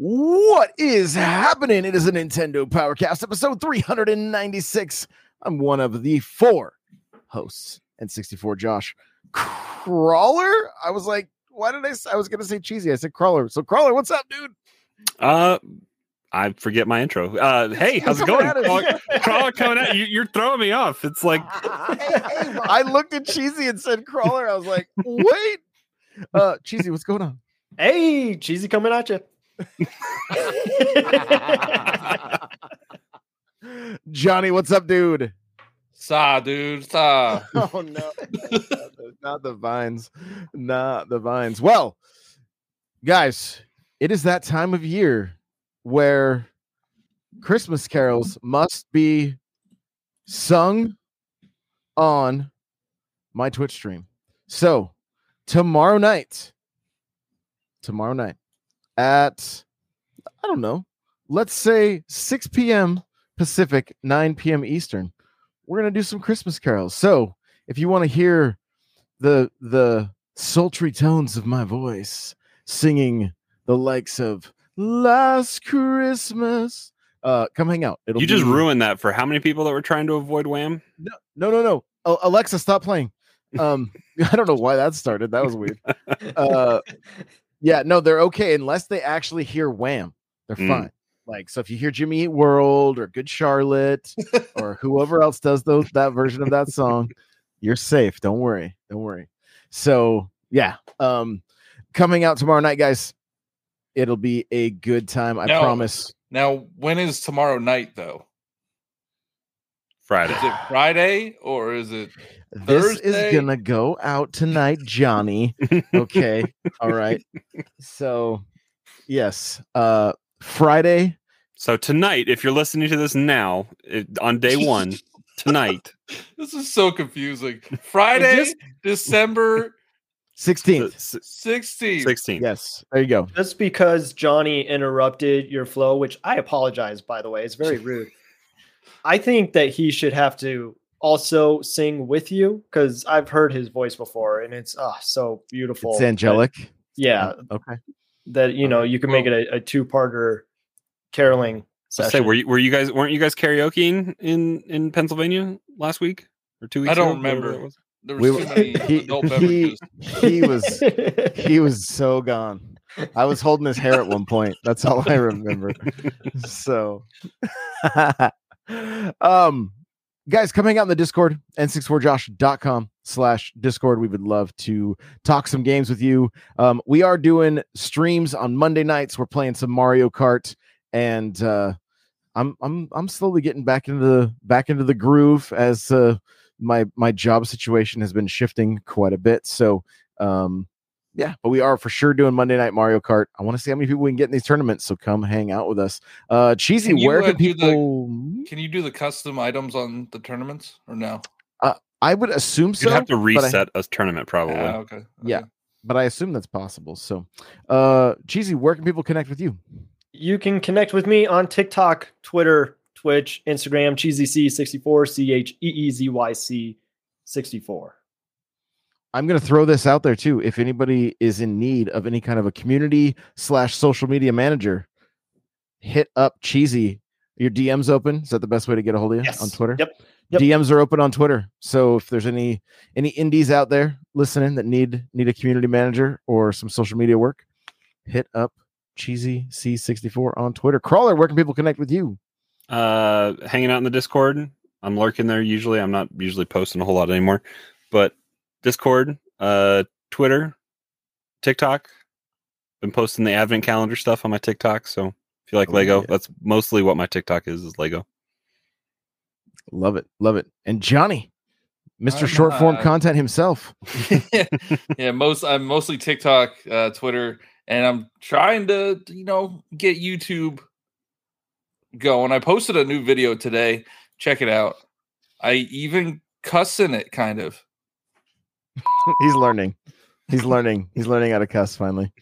What is happening? It is a Nintendo Powercast episode 396. I'm one of the four hosts N64 Josh Crawler. I was like, why did I? I was going to say cheesy. I said crawler. So crawler, what's up, dude? Uh, I forget my intro. Uh, hey, how's it going? Crawler, crawler coming at you. You're throwing me off. It's like I looked at cheesy and said crawler. I was like, wait. Uh cheesy, what's going on? Hey, cheesy coming at you. Johnny, what's up, dude? Sa, dude, sa. Oh no, not the, not the vines, not the vines. Well, guys, it is that time of year where Christmas carols must be sung on my Twitch stream. So, tomorrow night, tomorrow night at I don't know, let's say 6 p.m. Pacific, 9 p.m. Eastern we're gonna do some Christmas carols. So if you want to hear the the sultry tones of my voice singing the likes of Last Christmas, uh, come hang out. It'll you just ruined that for how many people that were trying to avoid Wham? No, no, no, no. Oh, Alexa, stop playing. Um, I don't know why that started. That was weird. Uh, yeah, no, they're okay unless they actually hear Wham. They're Mm. fine. Like, so if you hear Jimmy Eat World or Good Charlotte or whoever else does those that version of that song, you're safe. Don't worry. Don't worry. So yeah, um, coming out tomorrow night, guys. It'll be a good time. I No. promise. Now, when is tomorrow night though? Friday. Is it Friday or is it? This is gonna go out tonight, Johnny. Okay. All right. So, yes. Uh, Friday. So tonight, if you're listening to this now, it, on day one, tonight, This is so confusing. Friday, just- December 16th. sixteenth. 16. Yes. There you go. Just because Johnny interrupted your flow, which I apologize, by the way, it's very rude. I think that he should have to also sing with you because I've heard his voice before and it's oh, so beautiful. It's that- angelic. yeah, Okay. that you know you can make it a, a two-parter caroling I session. say, were you, were you guys weren't you guys karaokeing in in Pennsylvania last week or two weeks? I don't ago, remember. it was? There was We were- he, adult he, he was he was so gone. I was holding his hair at one point. That's all I remember. So, um, guys, coming out in the Discord, n64josh.com slash Discord. We would love to talk some games with you. Um, we are doing streams on Monday nights. We're playing some Mario Kart, and uh, I'm I'm I'm slowly getting back into the back into the groove as uh, my my job situation has been shifting quite a bit. So um yeah, but we are for sure doing Monday night Mario Kart. I want to see how many people we can get in these tournaments. So come hang out with us. Uh cheesy, Can you, where uh, can do the- people Can you do the custom items on the tournaments or no? I would assume so. You'd have to reset a tournament probably. Ah, okay. Yeah. but I assume that's possible. So uh cheesy, where can people connect with you? You can connect with me on TikTok, Twitter, Twitch, Instagram, CheezyC64, C H E E Z Y C 64. I'm going to throw this out there too. If anybody is in need of any kind of a community slash social media manager, hit up Cheesy. Your DMs open. Is that the best way to get a hold of you Yes. on Twitter? Yep. Yep. DMs are open on Twitter. So if there's any any indies out there listening that need need a community manager or some social media work, hit up Cheesy C64 on Twitter. Crawler, where can people connect with you? Uh, hanging out in the Discord. I'm lurking there usually. I'm not usually posting a whole lot anymore, but Discord, uh, Twitter, TikTok. Been posting the advent calendar stuff on my TikTok. So if you like Oh, Lego, yeah. that's mostly what my TikTok is. Is Lego. Love it. Love it. And Johnny, Mr. I'm, Short form uh, content himself. yeah, most I'm mostly TikTok, uh, Twitter, and I'm trying to you know get YouTube going. I posted a new video today. Check it out. I even cuss in it, kind of. He's learning. He's learning. He's learning how to cuss finally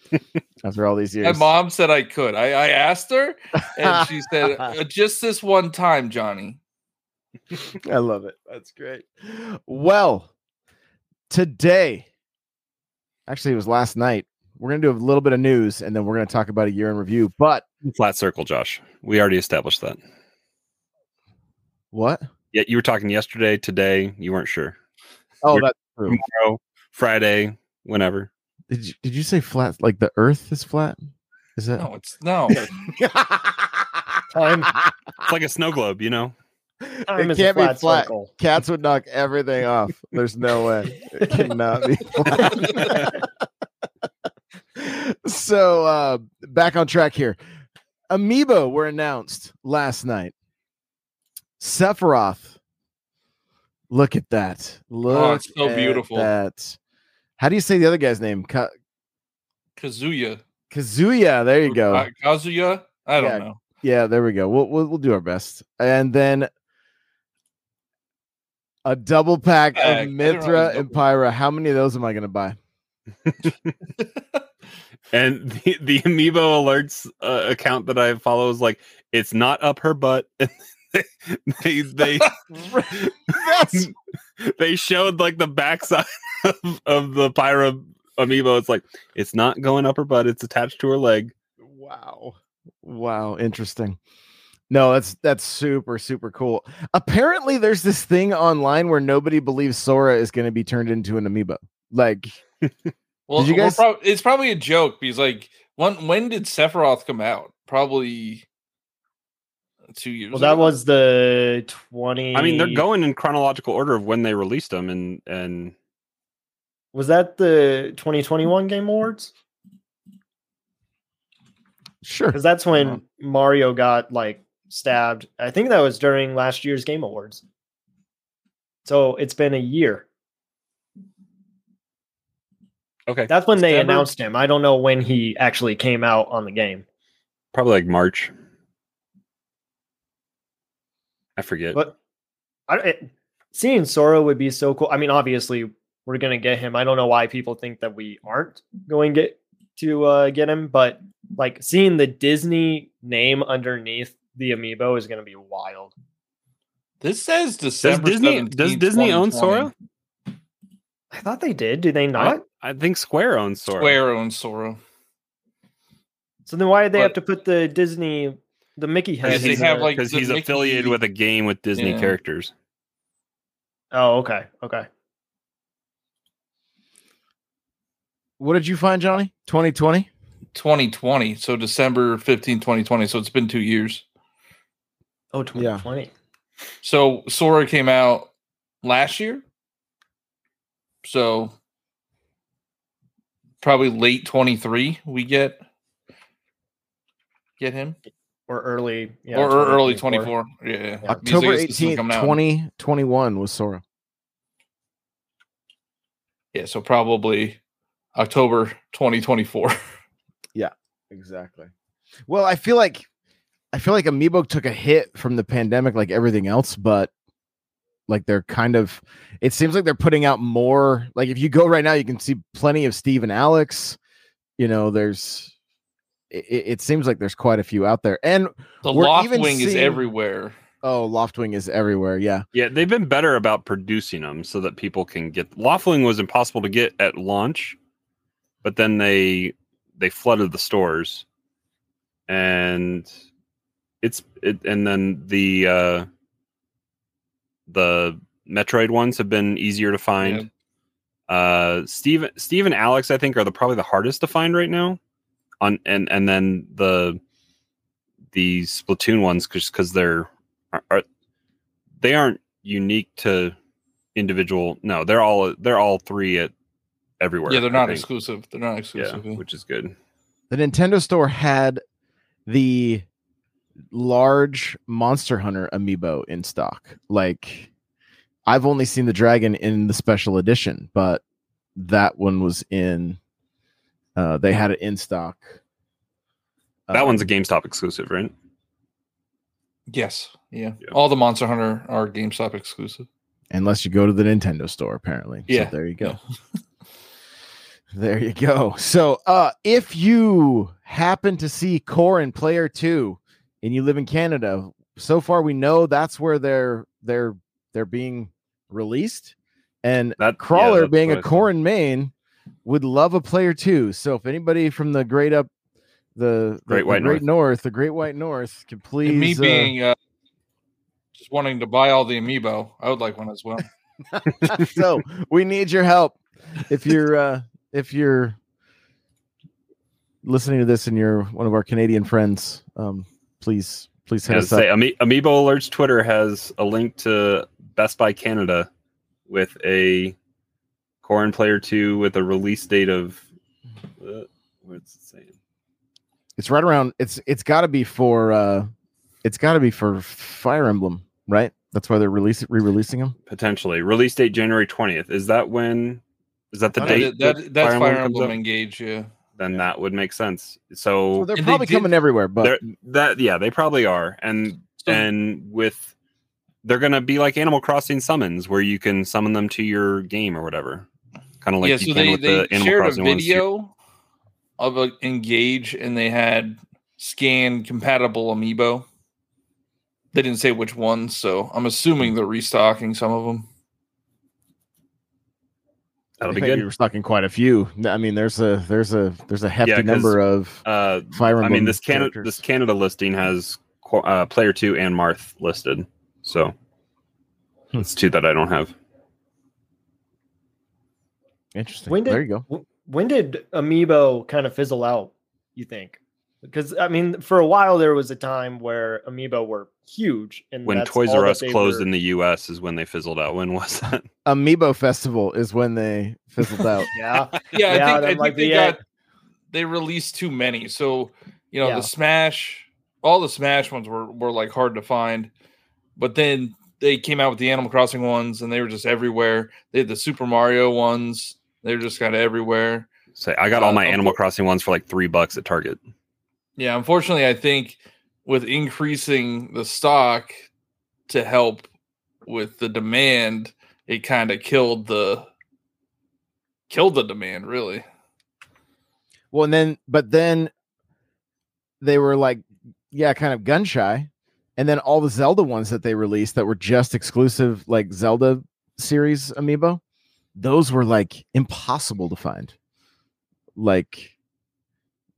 after all these years. My mom said I could. I, I asked her, and she said, "Uh, "Just this one time, Johnny." I love it. That's great. Well, today, actually, it was last night. We're going to do a little bit of news and then we're going to talk about a year in review. But Flat circle, Josh. We already established that. what? Yeah, you were talking yesterday, today. You weren't sure. Oh, We're- that's true. Tomorrow, Friday, whenever. Did you, did you say flat? Like the earth is flat? Is that? No, it's no. Time, It's like a snow globe, you know. time it is can't be flat, flat. circle. Cats would knock everything off. There's no way. It cannot be flat. so uh back on track here. Amiibo were announced last night. Sephiroth. Look at that. Look Oh, it's so beautiful. That. How do you say the other guy's name? Ka- Kazuya. Kazuya. There you go. Ka- Kazuya. I don't Yeah. know. Yeah, there we go. We'll, we'll we'll do our best. And then a double pack. I of Mythra and. Pyra. How many of those am I going to buy? And the, the Amiibo alerts uh, account that I follow is like, it's not up her butt. they they That's they showed like the backside of, of the Pyra Amiibo. It's like it's not going up her butt. It's attached to her leg. wow, wow, interesting. No, that's that's super super cool. Apparently, there's this thing online where nobody believes Sora is going to be turned into an amiibo. Like, Well, Did you guys- prob- it's probably a joke because, like, when when did Sephiroth come out? Probably two years. Well, that was the 20. I mean, they're going in chronological order of when they released them, and and Was that the 2021 Game Awards? sure, Because that's when Uh-huh. Mario got like stabbed. I think that was during last year's Game Awards. So it's been a year. okay, That's when they announced him. I don't know when he actually came out on the game. probably like March. I forget. But I, it, seeing Sora would be so cool. I mean, obviously we're gonna get him. I don't know why people think that we aren't going get to uh, get him, but like seeing the Disney name underneath the amiibo is gonna be wild. This says does December. Disney does Disney own Sora? I thought they did. Do they not? I think Square owns Sora. Square owns Sora. So then why did they have to put the Disney, the Mickey head? Because they have the- like because he's Mickey- affiliated with a game with Disney Yeah. characters. Oh, okay, okay. what did you find, Johnny? 2020. 2020. So December 15, 2020. So it's been two years. Oh, Yeah. So Sora came out last year. So probably late 23 we get get him or early, yeah, or, or early 2024. 24 yeah, yeah. October guess this isn't 18th, 2021 was Sora. yeah so probably october 2024 yeah, Exactly. Well, I feel like I feel like Amiibo took a hit from the pandemic like everything else, but like they're kind of it seems like they're putting out more like if you go right now you can see plenty of Steve and Alex. You know, there's it, it seems like there's quite a few out there. And the We're loft even wing is everywhere oh, Loftwing is everywhere. Yeah. Yeah, they've been better about producing them so that people can get. Loftwing was impossible to get at launch, but then they they flooded the stores, and it's it. And then the uh the Metroid ones have been easier to find. Uh, Steve Steve and Alex, I think, are the probably the hardest to find right now. On and and then the the Splatoon ones, just because they're are, are they aren't unique to individual. No, they're all they're all three at everywhere. yeah they're not exclusive they're not Yeah, exclusive which is good. The Nintendo store had the large Monster Hunter amiibo in stock. Like I've only seen the dragon in the special edition, but that one was in uh they had it in stock. That one's a Um, GameStop exclusive, right? Yes. Yeah. Yeah. All the Monster Hunter are GameStop exclusive. Unless you go to the Nintendo store, apparently. So Yeah. there you go. there you go. So uh if you happen to see Corrin Player 2 and you live in Canada, so far we know that's where they're they're they're being released. And That- Crawler that's being what a I thought. core in Maine would love a player too. So if anybody from the great up the, the- Great the White Great North, the Great White North can please And me uh, being uh, just wanting to buy all the amiibo, I would like one as well. so we need your help if you're uh if you're listening to this and you're one of our canadian friends um please please hit As us up say, Ami- Amiibo Alerts Twitter has a link to Best Buy Canada with a Corrin Player 2 with a release date of uh, what's it saying? it's right around it's it's got to be for uh it's got to be for fire emblem right that's why they're releasing re-releasing them Potentially. Release date January 20th. Is that when is that the date? that, that that's Fire comes Emblem? Engage. Yeah. Then that would make sense. so So they're And they probably did- coming everywhere but that yeah, they probably are. And So- and with they're gonna be like Animal Crossing summons where you can summon them to your game or whatever. Kind of like yeah. you So can they, with they the Animal shared a Crossing ones video of a Engage, and they had scan compatible amiibo. They didn't say which ones, so I'm assuming they're restocking some of them. That'll be good. we're stocking quite a few i mean there's a there's a there's a hefty 'cause, number of Uh, fire emblem I mean, this Canada characters. this Canada listing has uh, player two and Marth listed, so Hmm. it's two that I don't have. Interesting When did- there you go W- When did Amiibo kind of fizzle out? You think? Because I mean, for a while there was a time where Amiibo were huge, and When that's Toys all R Us closed were- in the U.S. is when they fizzled out. When was that? amiibo festival is when they fizzled out Yeah, Yeah, Yeah, I think, I think be they it. got they released too many. So you know Yeah. the Smash, all the Smash ones were were like hard to find, but then they came out with the Animal Crossing ones, and they were just everywhere. They had the Super Mario ones; they were just kind of everywhere. Say, I got all Uh, my of Animal cour- Crossing ones for like three bucks at Target. Yeah, unfortunately, I think with increasing the stock to help with the demand, it kind of killed the killed the demand. Really, Well, and then, but then they were like, yeah, kind of gun shy. And then all the Zelda ones that they released that were just exclusive, like Zelda series amiibo, those were like impossible to find. Like,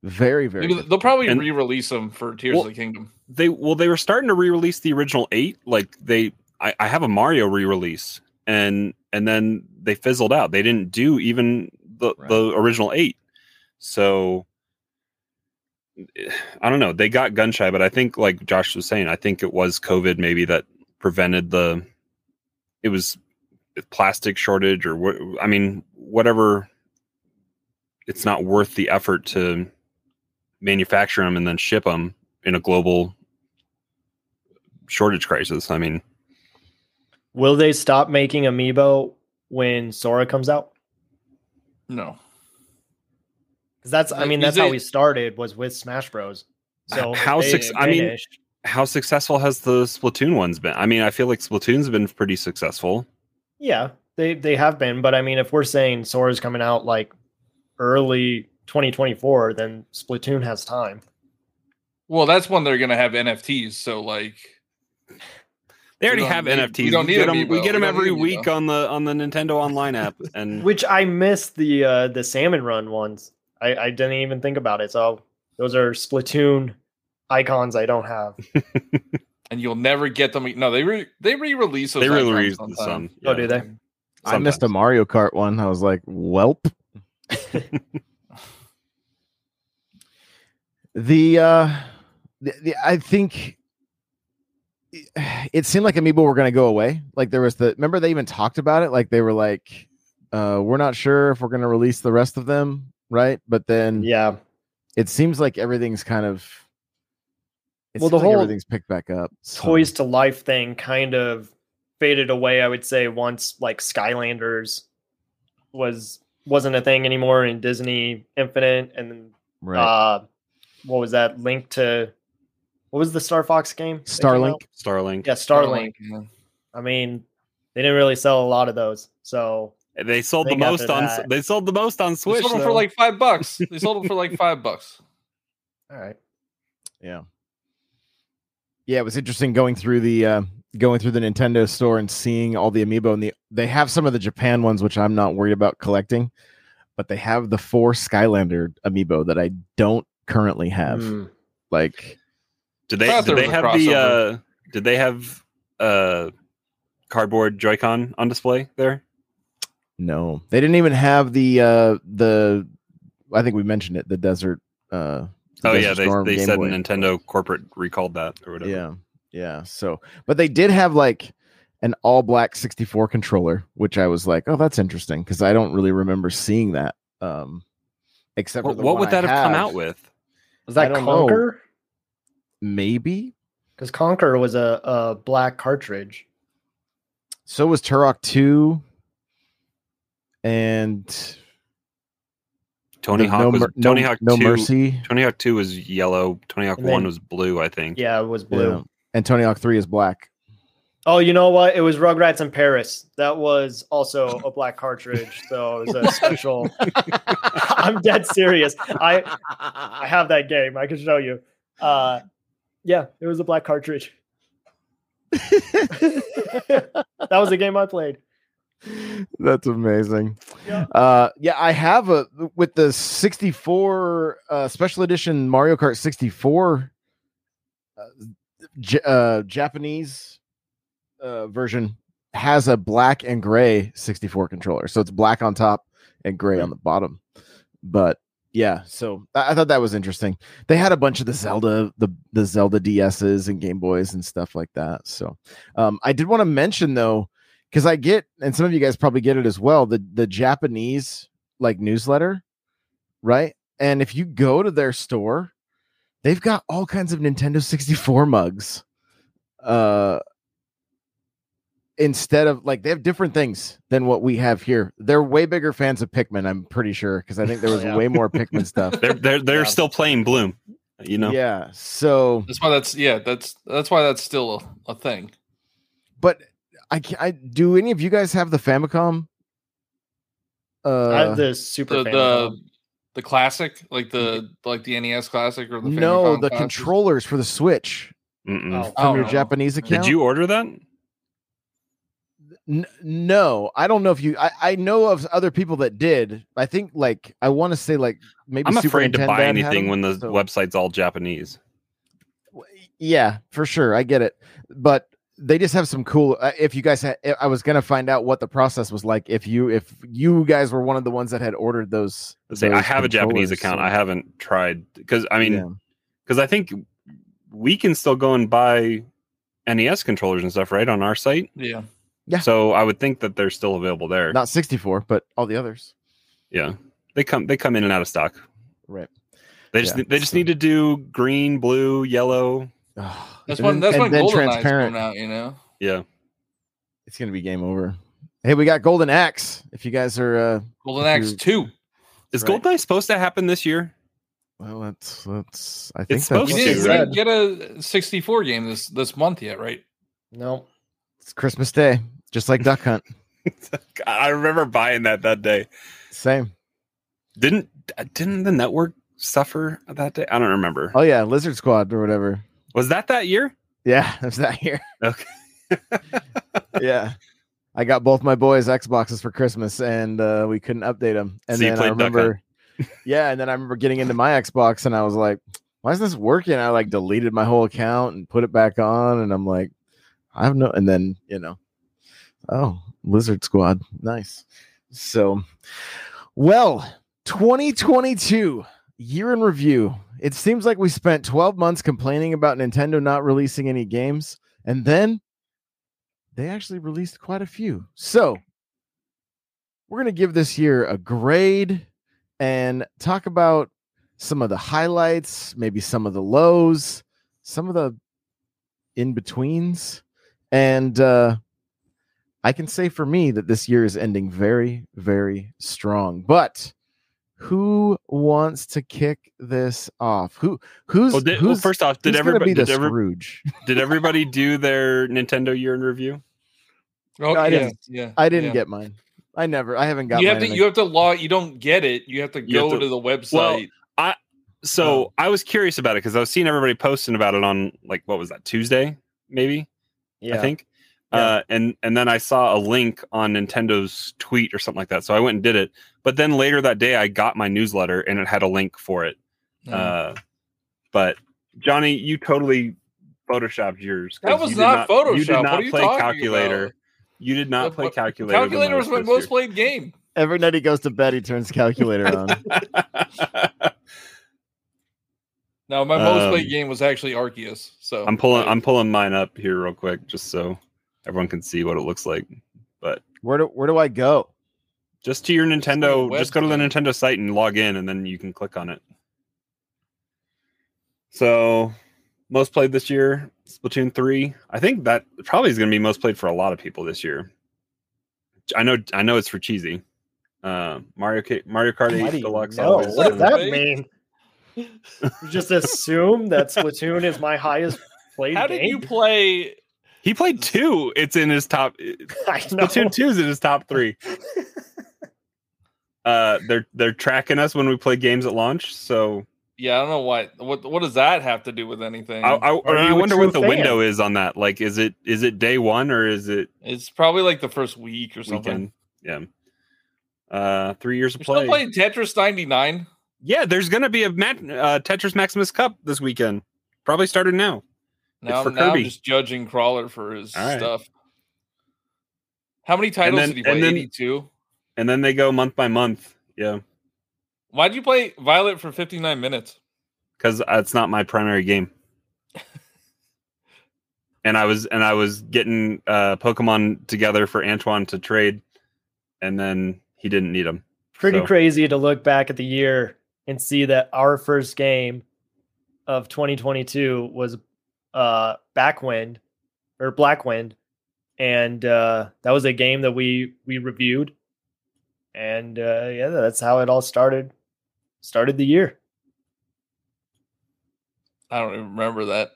very, very. Maybe they'll probably And- re-release them for Tears Well, of the Kingdom. They well, they were starting to re-release the original eight. Like they, I, I have a Mario re-release, and and then they fizzled out. They didn't do even the Right. the original eight. So eh, I don't know. They got gun shy, but I think, like Josh was saying, I think it was COVID maybe that prevented the. It was plastic shortage or what? I mean, whatever. It's not worth the effort to manufacture them and then ship them in a global shortage crisis. I mean, will they stop making Amiibo when Sora comes out? No, Because that's, I mean, is that's how we started was with Smash Bros. So How they suc- I mean, how successful has the Splatoon ones been? I mean, I feel like Splatoon's been pretty successful. Yeah, they they have been, but I mean, if we're saying Sora's coming out like early 2024, then Splatoon has time. well, that's when they're gonna have NFTs. So like, They already have need- we NFTs. don't we need get them. Amiibo. We get them don't every week Amiibo. on the on the Nintendo Online app, and Which I missed the uh the salmon run ones. I I didn't even think about it. So those are Splatoon icons I don't have. and you'll never get them. No, they re- they re-release those. they really icons read sometime. some. Oh, do they? I missed a. Mario Kart one. I was like, welp. the uh the, the, I think it seemed like Amiibo were going to go away. Like there was the remember they even talked about it. Like they were like, uh, we're not sure if we're going to release the rest of them, right? But then Yeah. it seems like everything's kind of it Well, seems the like whole everything's picked back up. so- Toys to life thing kind of faded away, I would say, once like Skylanders was wasn't a thing anymore in Disney Infinity and then right? uh what was that link to What was the Star Fox game? Starlink. Starlink. Yeah, Starlink. yeah. I mean, they didn't really sell a lot of those. So They sold the most on. that- They sold the most on They Switch. sold them for like five bucks. They sold them for like five bucks. all right. Yeah. Yeah, it was interesting going through the uh, going through the Nintendo store and seeing all the amiibo and the they have some of the Japan ones which I'm not worried about collecting, but they have the four Skylander amiibo that I don't currently have. Hmm. Like Did they? Did they was a have the? uh Did they have uh cardboard Joy-Con on display there? no. They didn't even have the uh the I think we mentioned it, the desert uh the Oh Desert yeah, they Storm they Game said Boy. Nintendo corporate recalled that or whatever. Yeah. Yeah. So, but they did have like an all black 64 controller, which I was like, oh, that's interesting because I don't really remember seeing that. Um, except for What, the what one would I that have come out with? Was that don't know. Conker? Maybe. Because Conker was a, a black cartridge. So was Turok 2 and Tony Hawk no, was Mer- Tony Hawk no two. Mercy. Tony Hawk two was yellow. Tony Hawk And one was blue. I think. Yeah, it was blue. Yeah. And Tony Hawk 3 is black. Oh, you know what? It was Rugrats in Paris. That was also a black cartridge. So it was a special. I'm dead serious. I I have that game. I can show you. Uh, yeah, it was a black cartridge. that was the game I played. That's amazing. Yeah. Uh, yeah, I have a with the 64 uh, special edition Mario Kart 64 uh, J- uh, Japanese uh, version has a black and gray 64 controller. So it's black on top and gray on the bottom. But yeah, so I, I thought that was interesting. They had a bunch of the Zelda, the the Zelda DSs and Game Boys and stuff like that. So um, I did want to mention though, because I get, and some of you guys probably get it as well, the the Japanese like newsletter, right? And if you go to their store, they've got all kinds of Nintendo 64 mugs. Uh instead of like they have different things than what we have here. They're way bigger fans of Pikmin, I'm pretty sure, because I think there was Yeah. way more Pikmin stuff. They're they're they're Yeah. still playing Bloom. You know. Yeah. So That's why that's yeah. That's that's why that's still a, a thing. but I, ca- I do any of you guys have the Famicom? I Uh have the Super The the Famicom. the classic, like the like the NES classic or the no, the classic? controllers for the Switch Mm-mm. Oh, from Oh, your no. Japanese account. Did you order that? N- no, I don't know if you. I, I know of other people that did. I think like I want to say like maybe I'm Super afraid to buy anything them, when the so- website's all Japanese. Yeah, for sure, I get it, but they just have some cool. Uh, if you guys, had, I was gonna find out what the process was like. If you, if you guys were one of the ones that had ordered those. Say, I have a Japanese account. so- I haven't tried because I mean, yeah. because I think we can still go and buy NES controllers and stuff, right, on our site. Yeah. Yeah. So I would think that they're still available there. not 64, but all the others. yeah, they come they come in and out of stock. Right. They just Yeah, they just so- need to do green, blue, yellow. That's And when that's and when then transparent. coming out. You know. Yeah. It's gonna be game over. Hey, we got Golden Axe. If you guys are, uh Golden If Axe two. Is Right. GoldenEye supposed to happen this year? well, that's that's. I think It's supposed that's to, didn't right? get a 64 game this this month yet, right? No. it's Christmas Day, just like Duck Hunt. I remember buying that that day. Same. Didn't didn't the network suffer that day? I don't remember. Oh yeah, Lizard Squad or whatever. Was that that year? Yeah, it was that year. Okay. yeah. I got both my boys Xboxes for Christmas and uh, we couldn't update them. And So then I remember, yeah, and then I remember getting into my Xbox and I was like, why is this working? I like deleted my whole account and put it back on. And I'm like, I have no, and then, you know, oh, Lizard Squad. Nice. So, well, 2022 year in review. It seems like we spent 12 months complaining about Nintendo not releasing any games, and then they actually released quite a few. So, we're going to give this year a grade and talk about some of the highlights, maybe some of the lows, some of the in betweens. And uh, I can say for me that this year is ending very, very strong. But who wants to kick this off? Who who's Well, did, well, first off, did everybody did, every, Scrooge? did everybody do their Nintendo year in review? Oh, No, I yeah, didn't- yeah. I didn't yeah. get mine. I never. I haven't got. You have mine to. in You have to log. You don't get it. You have to You have go to- to, the website. Well, I so Oh. I was curious about it because I was seeing everybody posting about it on like what was that Tuesday, maybe Yeah. I think. Yeah. Uh, and and then I saw a link on Nintendo's tweet or something like that. So I went and did it. But then later that day, I got my newsletter and it had a link for it. Mm. Uh, but Johnny, you totally photoshopped yours. That was you did not You did not What are you play calculator. about? You did not What- play calculator. Calculator was my most year. played game. Every night he goes to bed, he turns calculator on. now my most Um, played game was actually Arceus. So I'm pulling. I'm pulling mine up here real quick, just so everyone can see what it looks like. But Where do where do I go? just to your Nintendo, web just go to the. Nintendo site and log in, and then you can click on it. So, most played this year, Splatoon three. I think that probably is going to be most played for a lot of people this year. I know. I know it's for cheesy. Uh, Mario K- Mario Kart Why Eight Deluxe. know? always What does that mean? Just assume that Splatoon is my highest played How game. did you play? He played two. It's in his top. I know. Splatoon two is in his top three. Uh, they're they're tracking us when we play games at launch. So Yeah, I don't know why. What What does that have to do with anything? I, I, Are I wonder what the fan? window is on that. Like, is it is it day one or is it it's probably like the first week or something. weekend? Yeah. Uh, three years of You're play. still playing Tetris 99. Yeah, there's gonna be a mat- uh, Tetris Maximus Cup this weekend. Probably started now. Now, for now I'm just judging Crawler for his All right. stuff. How many titles then- did he play? and then- 82. And then they go month by month. Yeah, Why'd you play Violet for 59 minutes? because it's not my primary game. and I was and I was getting uh, Pokemon together for Antoine to trade, and then he didn't need them. Pretty So- crazy to look back at the year and see that our first game of 2022 was uh Backwind or Blackwind, and uh, that was a game that we we reviewed, and uh, yeah, that's how it all started. Started the year. I don't even remember that.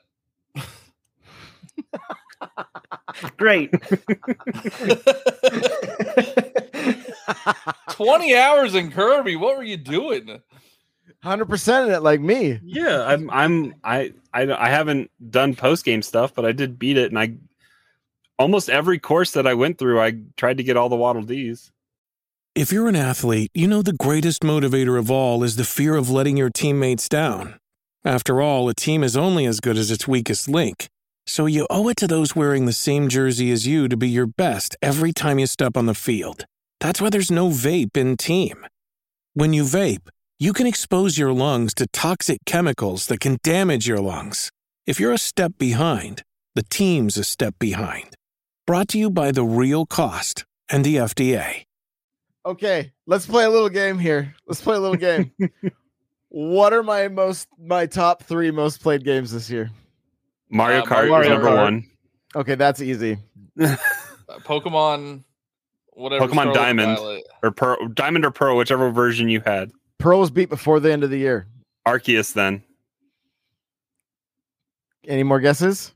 Great. 20 hours in Kirby. What were you doing? Hundred percent in it, like me. Yeah, I'm I'm I I I haven't done post game stuff, but I did beat it, and I almost every course that I went through, I tried to get all the Waddle Dees. If you're an athlete, you know the greatest motivator of all is the fear of letting your teammates down. After all, a team is only as good as its weakest link. So you owe it to those wearing the same jersey as you to be your best every time you step on the field. That's why there's no vape in team. When you vape, you can expose your lungs to toxic chemicals that can damage your lungs. If you're a step behind, the team's a step behind. Brought to you by The Real Cost and the FDA. Okay, let's play a little game here. Let's play a little game. what are my most my top three most played games this year? Mario Uh, Kart is Mario number Kart. one. Okay, that's easy. Uh, Pokemon, whatever. Pokemon Scarlet Diamond. Violet. or Pearl, Diamond or Pearl, whichever version you had. Pearl was beat before the end of the year. Arceus, then Any more guesses?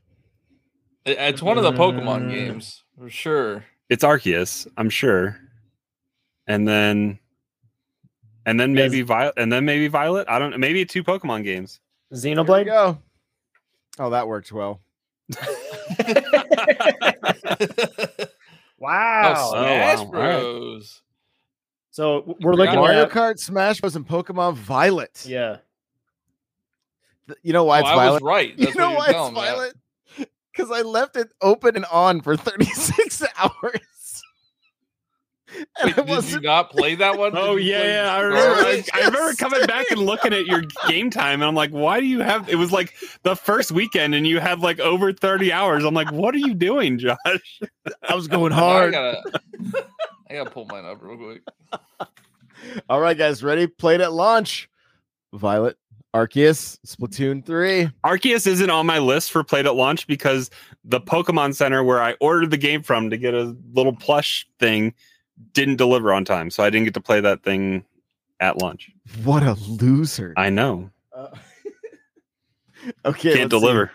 It's one of the Pokemon Mm. games for sure. it's Arceus, I'm sure. And then, and then maybe Violet, and then maybe Violet. I don't. Maybe two Pokemon games. Xenoblade. go. Oh, that worked well. wow. Oh, Oh, wow. All right. Bros. So we're looking Mario at Kart, Smash Bros, and Pokemon Violet. yeah. You know why Oh, it's I Violet? was right. You That's know you're why it's me. Violet? Because I left it open and on for 36 hours. And Wait, I did you wasn't play that one? Oh Did you yeah, yeah. I remember. I, I remember coming back and looking at your game time, and I'm like, "Why do you have?" It was like the first weekend, and you had like over 30 hours. I'm like, "What are you doing, Josh?" I was going I hard. Gotta, I gotta pull mine up real quick. All right, guys, ready? Played at launch. Violet, Arceus, Splatoon 3. Arceus isn't on my list for played at launch because the Pokemon Center where I ordered the game from to get a little plush thing didn't deliver on time, so I didn't get to play that thing at launch. What a loser. I know. Uh, okay. Can't let's see. deliver.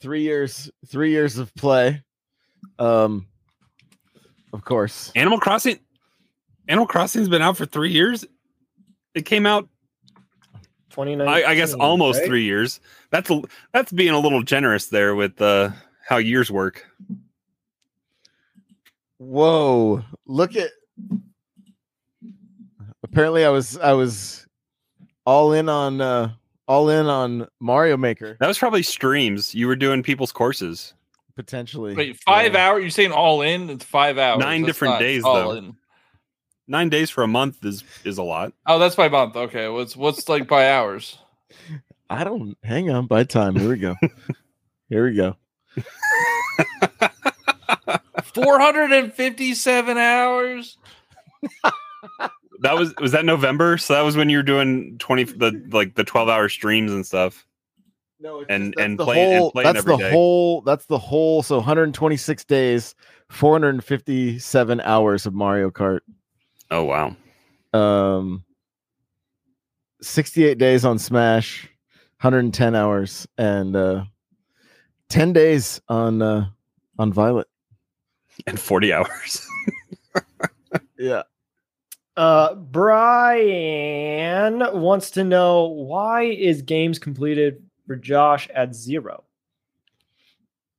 Three years, three years of play. Um, of course. Animal Crossing. Animal Crossing's been out for three years. It came out, 29. I, I guess, almost three years. That's a, that's being a little generous there with uh, how years work. Whoa! Look at. Apparently, I was I was all in on uh all in on Mario Maker That was probably streams. You were doing people's courses. Potentially. Wait, five Yeah. hours? You're saying all in? It's five hours. Nine That's different days, all though. in. Nine days for a month is is a lot. Oh, that's by month. Okay, what's what's like by hours? I don't. Hang on. By time. Here we go. Here we go. Four hundred and fifty-seven hours. That was was that November? So that was when you were doing twenty the like the twelve hour streams and stuff. No, it's And- just- that's and the play- and whole. playing that's the day. whole. That's the whole. So 126 days, 457 hours of Mario Kart. Oh wow. Um, 68 days on Smash, 110 hours, and uh, 10 days on uh on Violet. And forty hours. Yeah. Uh, Brian wants to know why is games completed for Josh at zero?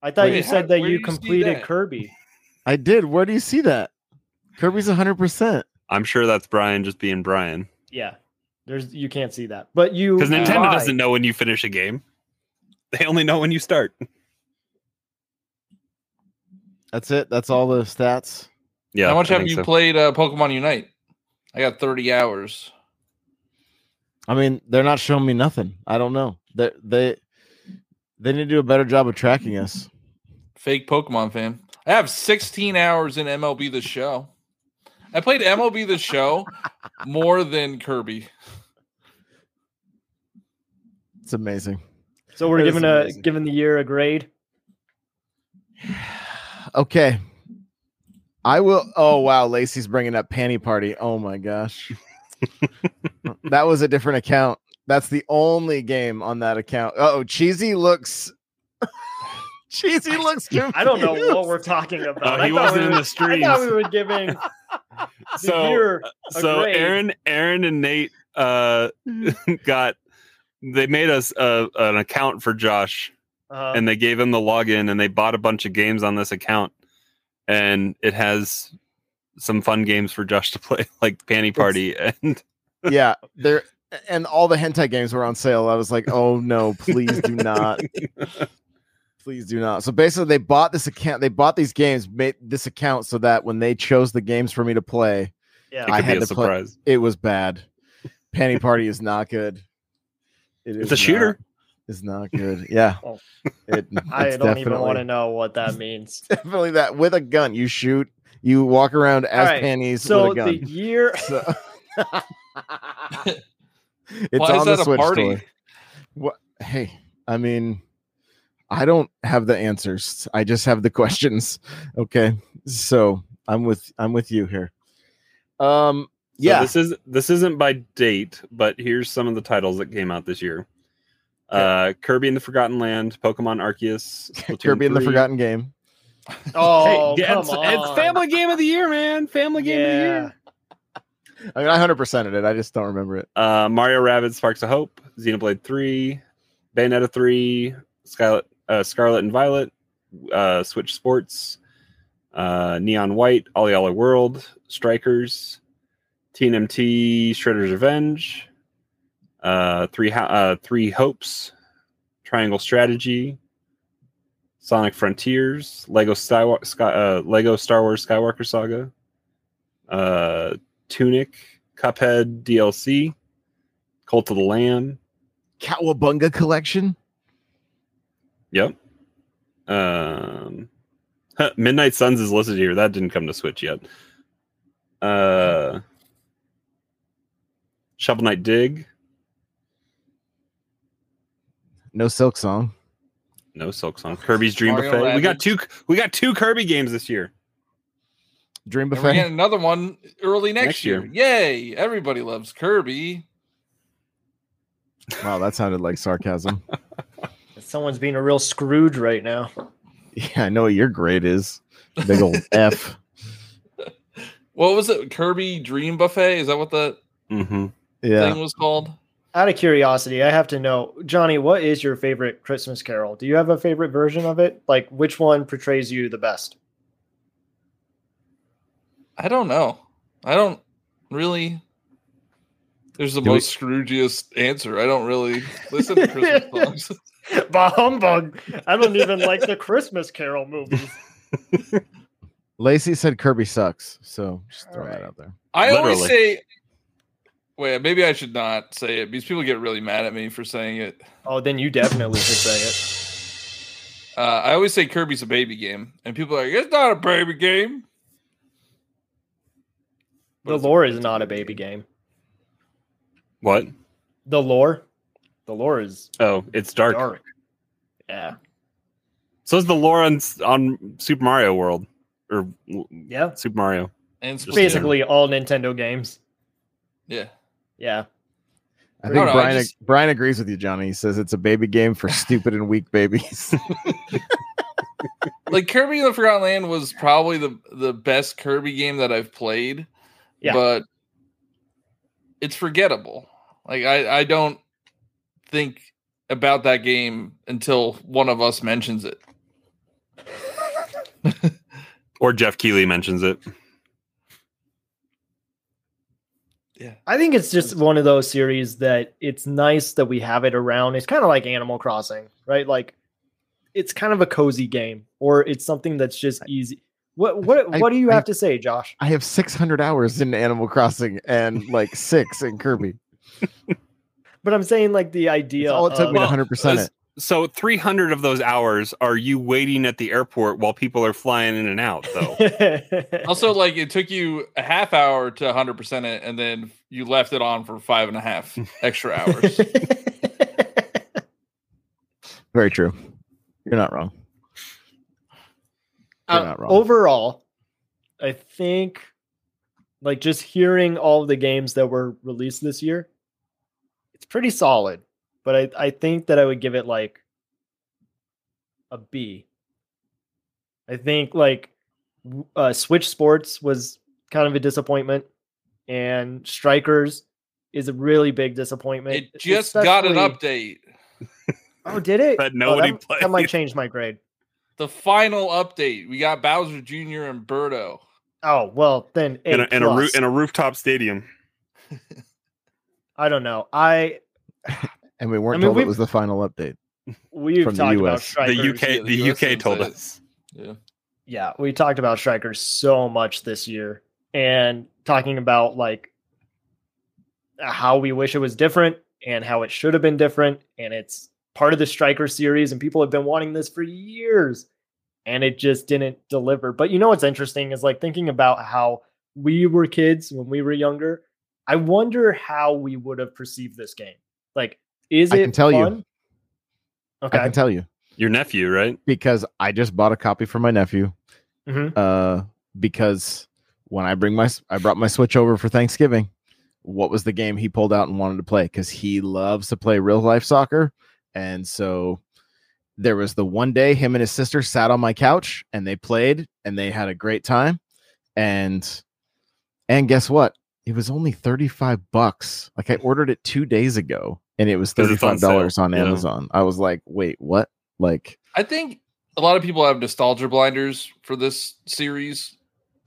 I thought Wait, you how- said that you do you completed that? Kirby. I did. Where do you see that? Kirby's 100%. I'm sure that's Brian just being Brian. Yeah, there's you can't see that, but you Because Nintendo why? doesn't know when you finish a game. They only know when you start. That's it. That's all the stats. Yeah. How much have you so. played uh, Pokemon Unite? I got thirty hours. I mean, they're not showing me nothing. I don't know. They they they need to do a better job of tracking us. Fake Pokemon fan. I have sixteen hours in MLB The Show. I played MLB The Show more than Kirby. It's amazing. So we're That is giving a amazing. giving the year a grade. Okay. I will. Oh wow, Lacey's bringing up Panty Party. Oh my gosh, that was a different account. That's the only game on that account. Oh, cheesy looks. cheesy looks. I don't know what we're talking about. Oh, I he wasn't we in were- the streams. I thought we were giving So so grade. Aaron Aaron and Nate uh got they made us uh, an account for Josh Uh, and they gave him the login and they bought a bunch of games on this account and it has some fun games for Josh to play like Panty Party and yeah, there and all the hentai games were on sale. I was like, oh no, please do not. Please do not. So basically, they bought this account. They bought these games, made this account so that when they chose the games for me to play, yeah. it I had be a to play- surprise. it was bad. Panty Party is not good. It It's is a shooter. not- It's not good. Yeah. Oh. It, I don't even want to know what that means. Definitely that with a gun. You shoot. You walk around as All right, panties So with a the gun. year So- it's Why is on the that a Switch party? toy. What? Hey, I mean, I don't have the answers. I just have the questions. Okay, so I'm with I'm with you here. Um, So yeah, this is this isn't by date, but here's some of the titles that came out this year. Uh Kirby in the Forgotten Land, Pokemon Arceus, Splatoon Kirby in the Forgotten Game. Oh, Hey, come it's, on. it's family game of the year, man. Family game of the year. I mean, I hundred percented it. I just don't remember it. Uh, Mario Rabbids Sparks of Hope, Xenoblade 3, Bayonetta 3, Scarlet, uh, Scarlet and Violet, uh, Switch Sports, uh, Neon White, Ollie World, Strikers, TNMT, Shredder's Revenge, uh, three, uh, three Hopes, Triangle Strategy, Sonic Frontiers, Lego Star, Sky, uh, Lego Star Wars Skywalker Saga, uh, Tunic, Cuphead DLC, Cult of the Lamb. Cowabunga collection. Yep. Um, huh, Midnight Suns is listed here. That didn't come to Switch yet. Uh, Shovel Knight Dig. No Silksong. No Silksong. Kirby's Dream Mario Buffet. We got two. We got two Kirby games this year. Dream And we're buffet. getting another one early next, Next year. year. Yay! Everybody loves Kirby. Wow, that sounded like sarcasm. Someone's being a real Scrooge right now. yeah, I know what your grade is. Big old F. What was it? Kirby Dream Buffet? Is that what the hmm Yeah. thing was called? Out of curiosity, I have to know, Johnny, what is your favorite Christmas Carol? Do you have a favorite version of it? Like, which one portrays you the best? I don't know. I don't really. There's the Do we- most Scroogiest answer. I don't really listen to Christmas songs. bah humbug! I don't even like the Christmas Carol movies. Lacey said Kirby sucks. So just throw that Alright. out there. I always say. Wait, maybe I should not say it because people get really mad at me for saying it. Oh, then you definitely should say it. Uh, I always say Kirby's a baby game, and people are like, "It's not a baby game." But The it's a- lore is not a baby game. What? The lore, the lore is Oh, it's dark. dark. Yeah, So is the lore on, on Super Mario World or yeah. Super Mario. And Just specific- Basically, all Nintendo games. yeah. Yeah. I No, think no, I Brian just- Brian agrees with you, Johnny. He says it's a baby game for stupid and weak babies. like Kirby in the Forgotten Land was probably the the best Kirby game that I've played. Yeah. But it's forgettable. Like I I don't think about that game until one of us mentions it. Or Geoff Keighley mentions it. Yeah. I think it's just one of those series that it's nice that we have it around. It's kind of like Animal Crossing, right? Like it's kind of a cozy game, or it's something that's just easy. What what I- what do you I- have to say, Josh? I have 600 hours in Animal Crossing and like six in Kirby. But I'm saying like the It's idea. all it took me to Well, 100% So 300 of those hours are you waiting at the airport while people are flying in and out, though. Also, like it took you a half hour to 100 percent it, and then you left it on for five and a half extra hours. Very true. You're not wrong. You're Uh, not wrong. overall, I think like just hearing all of the games that were released this year, it's pretty solid. But I, I think that I would give it like a B. I think like uh, Switch Sports was kind of a disappointment, and Strikers is a really big disappointment. It just got an update. Oh, did it? That Oh, nobody that, that might change my grade. The final update. We got Bowser Jr. and Birdo. Oh well, then A in a, in a, roo- plus. in a rooftop stadium. I don't know. I and we weren't I mean, told it was the final update. we've From the talked about US. The strikers. The UK, yeah, the the UK didn't told it. us. Yeah. Yeah, we talked about strikers so much this year, and talking about like how we wish it was different and how it should have been different, and it's part of the striker series, and people have been wanting this for years, and it just didn't deliver. But you know what's interesting is like thinking about how we were kids when we were younger. I wonder how we would have perceived this game. Like, is I it can tell you. Okay. I can tell you Your nephew, right? because I just bought a copy for my nephew. Mhm. Uh, because when I bring my I brought my Switch over for Thanksgiving, what was the game he pulled out and wanted to play? Because he loves to play real life soccer, and so there was the one day him and his sister sat on my couch and they played and they had a great time, and and guess what? It was only 35 bucks. Like I ordered it two days ago and it was $35 sale, on yeah. Amazon. I was like, wait, what? Like, I think a lot of people have nostalgia blinders for this series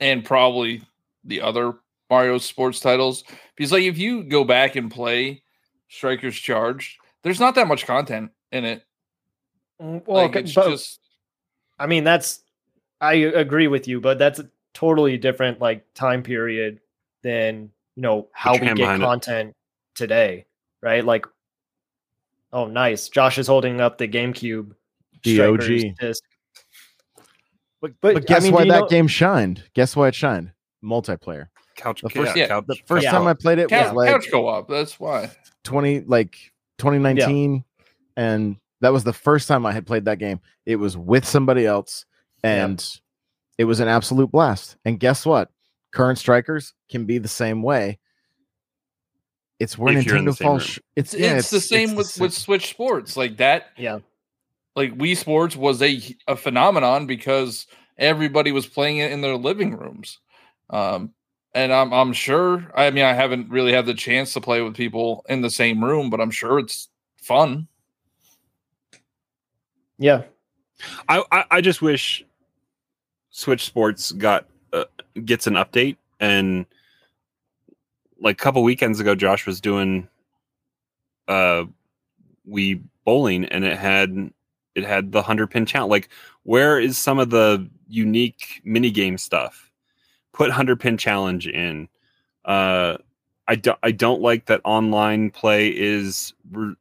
and probably the other Mario sports titles. Because like if you go back and play Strikers Charged, there's not that much content in it. Mm, Well, like it's but- just I mean, that's I agree with you, but that's a totally different like time period than you know how we get behind it. content today, right? Like, oh, nice. Josh is holding up the GameCube The OG. disc. But, but, I guess mean, why that know- game shined? Guess why it shined? Multiplayer. Couch, The first- yeah, couch, The first Yeah. time I played it was like couch co-op. That's why. 20 like 2019 and that was the first time I had played that game. It was with somebody else Yeah. and it was an absolute blast. And guess what? current strikers can be the same way. It's where If the Nintendo same falls. sh- It's It's, yeah, it's the same the with, same- with Switch Sports. Like that, Yeah. like Wii Sports was a a phenomenon because everybody was playing it in their living rooms. Um, and I'm I'm sure. I mean, I haven't really had the chance to play with people in the same room, but I'm sure it's fun. Yeah. I, I I just wish Switch Sports got uh, gets an update and like a couple weekends ago, Josh was doing uh Wii bowling and it had it had the hundred pin challenge. Like, where is some of the unique mini game stuff? Put hundred pin challenge in. Uh, I don't I don't like that online play is. Re-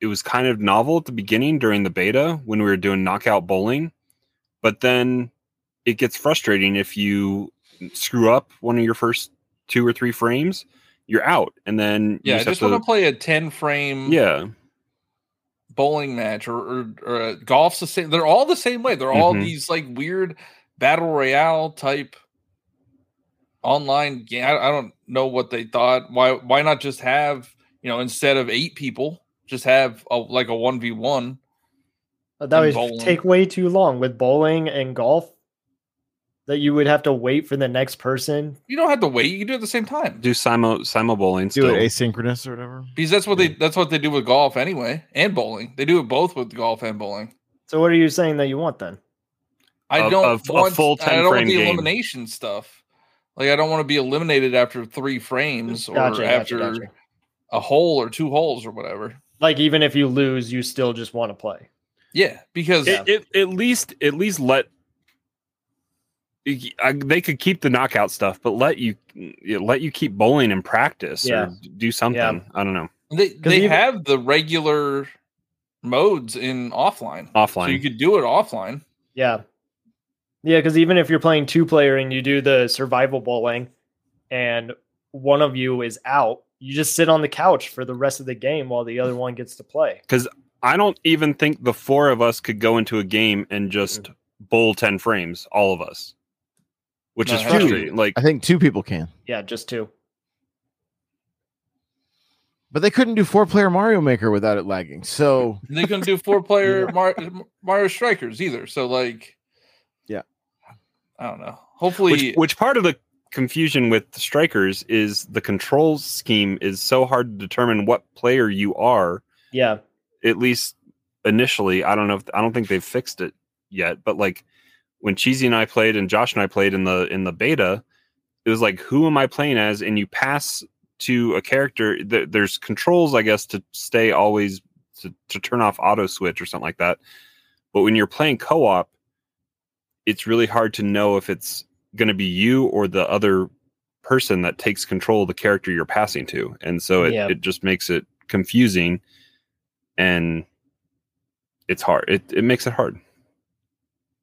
it was kind of novel at the beginning during the beta when we were doing knockout bowling, but then it gets frustrating if you screw up one of your first two or three frames, you're out, and then you Yeah, I just want to play a 10 frame yeah. bowling match or, or, or uh, golf's the same. They're all the same way. They're all Mhm. these like weird battle royale type online game. I, I don't know what they thought. Why why not just have you know instead of eight people, just have a, like a one v one. Uh, that would bowling. take way too long with bowling and golf. That you would have to wait for the next person. You don't have to wait. You can do it at the same time Do simo simo bowling do still. it asynchronous or whatever. because that's what they that's what they do with golf anyway and bowling. They do it both with golf and bowling. So what are you saying that you want then? I A- don't a f- a want full I don't want the game. elimination stuff. Like I don't want to be eliminated after three frames or Gotcha, gotcha, after gotcha. a hole or two holes or whatever. Like even if you lose, you still just want to play. Yeah, because It, it, at least at least let I, they could keep the knockout stuff, but let you you- let you keep bowling and practice Yeah. or do something. I don't know. they they even- have the regular modes in offline, Offline, so Offline. you could do it offline. Yeah. Yeah, because even if you're playing two player and you do the survival bowling and one of you is out, you just sit on the couch for the rest of the game while the other one gets to play. Because I don't even think the four of us could go into a game and just mm. bowl ten frames, all of us, which No, is it has to be- frustrating. Like I think two people can, Yeah, just two. but they couldn't do four player Mario Maker without it lagging. So And they couldn't do four player Mar- Mario Strikers either. So like, Yeah. I don't know. Hopefully, which which part of the confusion with the strikers is the control scheme is so hard to determine what player you are Yeah. at least initially i don't know if i don't think they've fixed it yet but like when cheesy and i played and josh and i played in the in the beta it was like who am i playing as and you pass to a character th- there's controls i guess to stay always to, to turn off auto switch or something like that but when you're playing co-op it's really hard to know if it's going to be you or the other person that takes control of the character you're passing to and so it, Yeah. it just makes it confusing and it's hard it, it makes it hard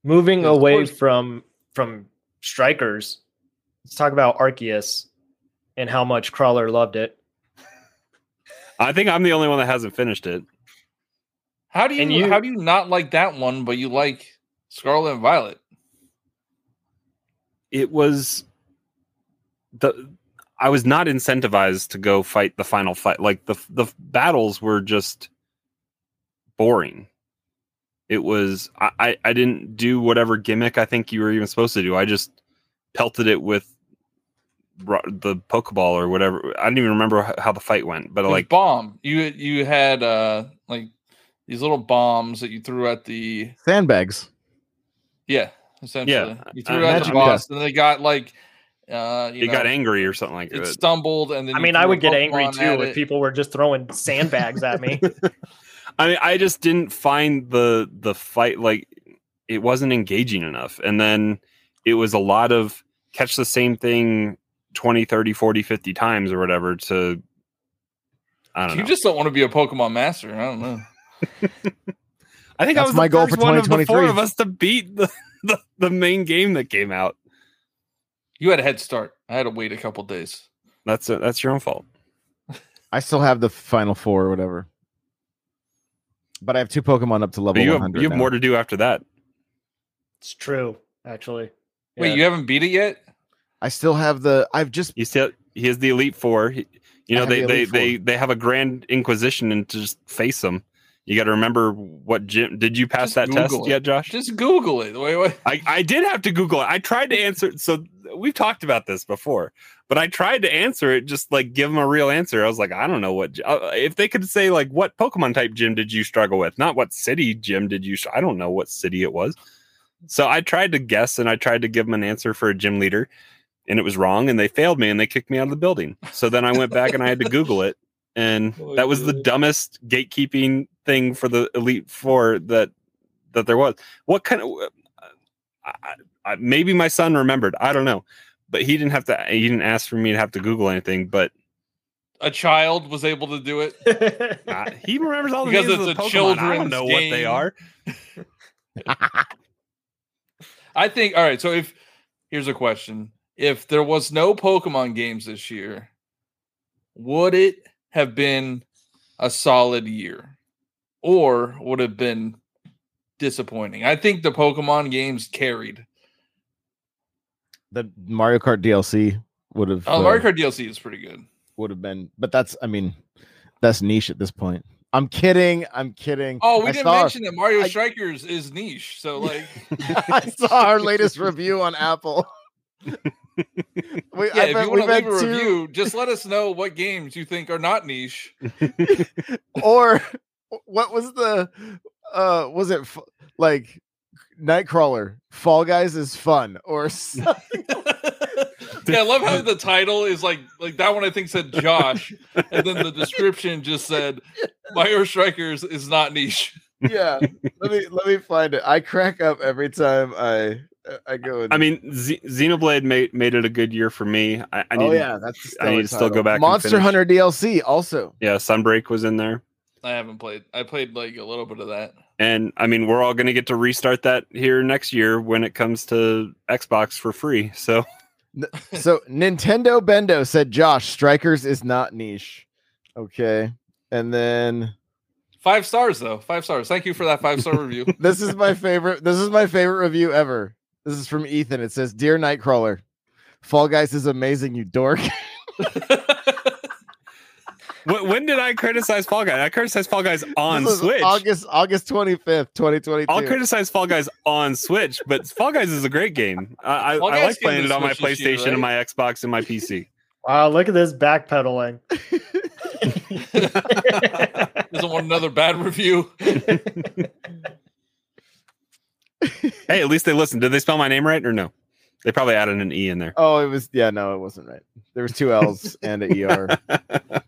Moving Yeah, of away course. from from strikers, let's talk about Arceus and how much Crawler loved it. i think i'm the only one that hasn't finished it how do you, you- how do you not like that one, but you like Scarlet and Violet? It was the I was not incentivized to go fight the final fight. Like the the battles were just boring. It was I I, I didn't do whatever gimmick I think you were even supposed to do. I just pelted it with the pokeball or whatever. I didn't even remember how the fight went, but like bomb. You you had uh like these little bombs that you threw at the sandbags. yeah essentially Yeah, you uh, threw it at the boss and they got like uh you it got angry or something like it that. stumbled and then I mean, I would get angry too if it. people were just throwing sandbags at me. I mean, I just didn't find the the fight like it wasn't engaging enough. And then it was a lot of catch the same thing 20, 30, 40, 50 times or whatever to I don't know. you know. just don't want to be a Pokemon master. I don't know. I think I That's was my the goal first for one of the four 2023. of us to beat the, the, the main game that came out. You had a head start. I had to wait a couple days. That's a, that's your own fault. I still have the final four or whatever. But I have two Pokemon up to level But you have 100. you have now. more to do after that. it's true, actually. Wait, you haven't beat it yet? I still have the. I've just He still he has the Elite Four. He- you know they the they, they they have a Grand Inquisition and to just face them. You got to remember what gym. Did you pass Just that test Google it. yet, Josh? Just Google it. Wait, wait. I, I did have to Google it. I tried to answer. So we've talked about this before, but I tried to answer it, just like give them a real answer. I was like, I don't know what, uh, if they could say, like, what Pokemon type gym did you struggle with? Not what city gym did you, I don't know what city it was. So I tried to guess and I tried to give them an answer for a gym leader and it was wrong and they failed me and they kicked me out of the building. So then I went back and I had to Google it. And Oh, that was the dumbest gatekeeping thing for the Elite Four that that there was. What kind of I, I, maybe my son remembered. I don't know, but he didn't have to. He didn't ask for me to have to Google anything. But A child was able to do it. uh, he remembers all the Because names of it's the a Pokemon. I don't children's know what they are. I think. All right. So if here's a question: If there was no Pokemon games this year, would it have been a solid year, or would have been disappointing? I think the Pokemon games carried. the Mario Kart DLC would have. Oh, uh, Mario Kart DLC is pretty good. would have been, but that's. I mean, that's niche at this point. I'm kidding. I'm kidding. Oh, we I didn't mention that Mario I- Strikers is niche. So like, I saw our latest review on Apple. we, yeah, I if you want to leave a two- review, just let us know what games you think are not niche. or what was the uh was it f- like Nightcrawler Fall Guys is fun or yeah, I love how the title is like like that one. I think said Josh, and then the description just said Mario Strikers is not niche. yeah let me let me find it I crack up every time I I go and, I mean, Z- Xenoblade made made it a good year for me. I, I oh, need. oh yeah that's I need to still go back Monster finish. Hunter DLC also Yeah, Sunbreak was in there. I haven't played. I played like a little bit of that. And I mean, we're all going to get to restart that here next year when it comes to Xbox for free. So so Nintendo Bendo said Josh Strikers is not niche okay and then Five stars though. Five stars. Thank you for that five star review. this is my favorite. This is my favorite review ever. This is from Ethan. It says, "Dear Nightcrawler, Fall Guys is amazing, you dork." when, when did I criticize Fall Guys? I criticized Fall Guys on Switch. August August twenty fifth, twenty twenty I'll criticize Fall Guys on Switch, but Fall Guys is a great game. I, I, I like playing it on my Switch this year, PlayStation and my Xbox and my PC. Wow, look at this backpedaling. Doesn't want another bad review. hey, at least they listened. Did they spell my name right or no? They probably added an E in there. Oh, it was yeah, no, it wasn't right. There was two L's and a ER.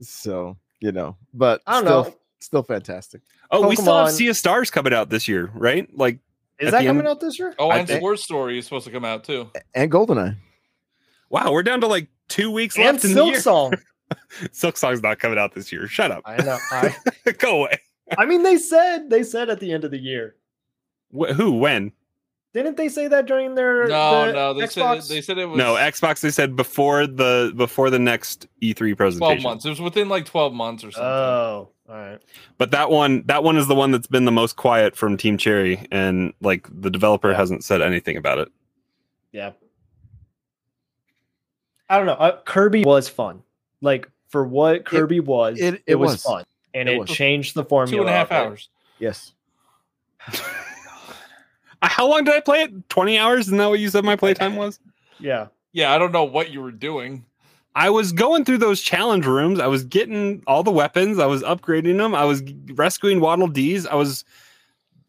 So you know, but I don't still, know. still fantastic. Oh, we still have Pokemon- Sea of Stars coming out this year, right? Like, Is that coming end- out this year? Oh, I and think- Sports Story is supposed to come out too. And Goldeneye. wow, we're down to like two weeks And left in the Silk year. Song. Silksong's not coming out this year. Shut up. I know. I, Go away. I mean, they said they said at the end of the year. Wh- who? When? Didn't they say that during their No, the no, they said Xbox? it, they said it was No, Xbox. They said before the before the next E3 presentation. twelve months. It was within like twelve months or something. Oh, all right. But that one, that one is the one that's been the most quiet from Team Cherry, and like the developer hasn't said anything about it. Yeah. I don't know. Uh, Kirby was fun. Like for what Kirby was, it- it, it was, was. fun, and It it, changed the formula. Two and a half hours. Yes. How long did I play it? Twenty hours? Isn't that what you said my playtime was? Yeah. Yeah, I don't know what you were doing. I was going through those challenge rooms. I was getting all the weapons. I was upgrading them. I was rescuing Waddle Dees. I was,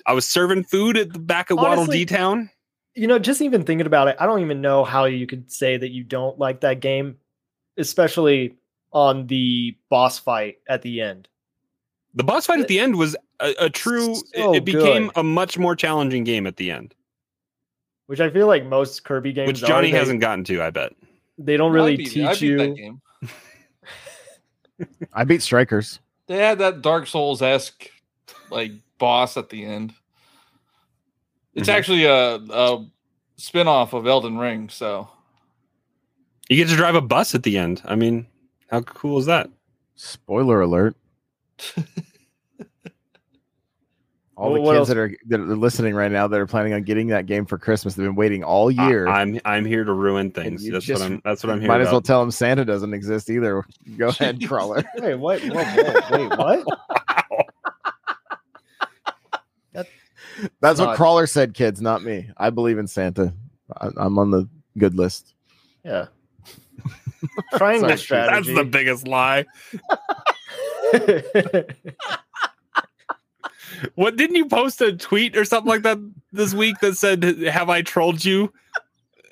I was serving food at the back of Waddle Honestly, D Town. You know, just even thinking about it, I don't even know how you could say that you don't like that game, especially on the boss fight at the end. The boss fight at the end was a, a true. it- So it, became good. a much more challenging game at the end, Which I feel like most Kirby games, which are. Johnny They- hasn't gotten to. I bet. They don't really beat it. I teach beat that you. game. I beat Strikers. They had that Dark Souls esque like boss at the end. It's Mhm. actually a, a spin off of Elden Ring, so You get to drive a bus at the end. I mean, how cool is that? Spoiler alert. All Well, the kids else- that are that are listening right now that are planning on getting that game for Christmas, they've been waiting all year. I, am I'm here to ruin things. That's just what I'm. That's what I'm here. Might as well tell them Santa doesn't exist either. Go ahead, crawler. Wait, what? Whoa, whoa, wait, what? That's what Not- crawler said, kids, not me. I believe in Santa. I, I'm on the good list. Yeah. Triangle Sorry, strategy. That's the biggest lie. What didn't you post a tweet or something like that this week that said, "Have I trolled you?"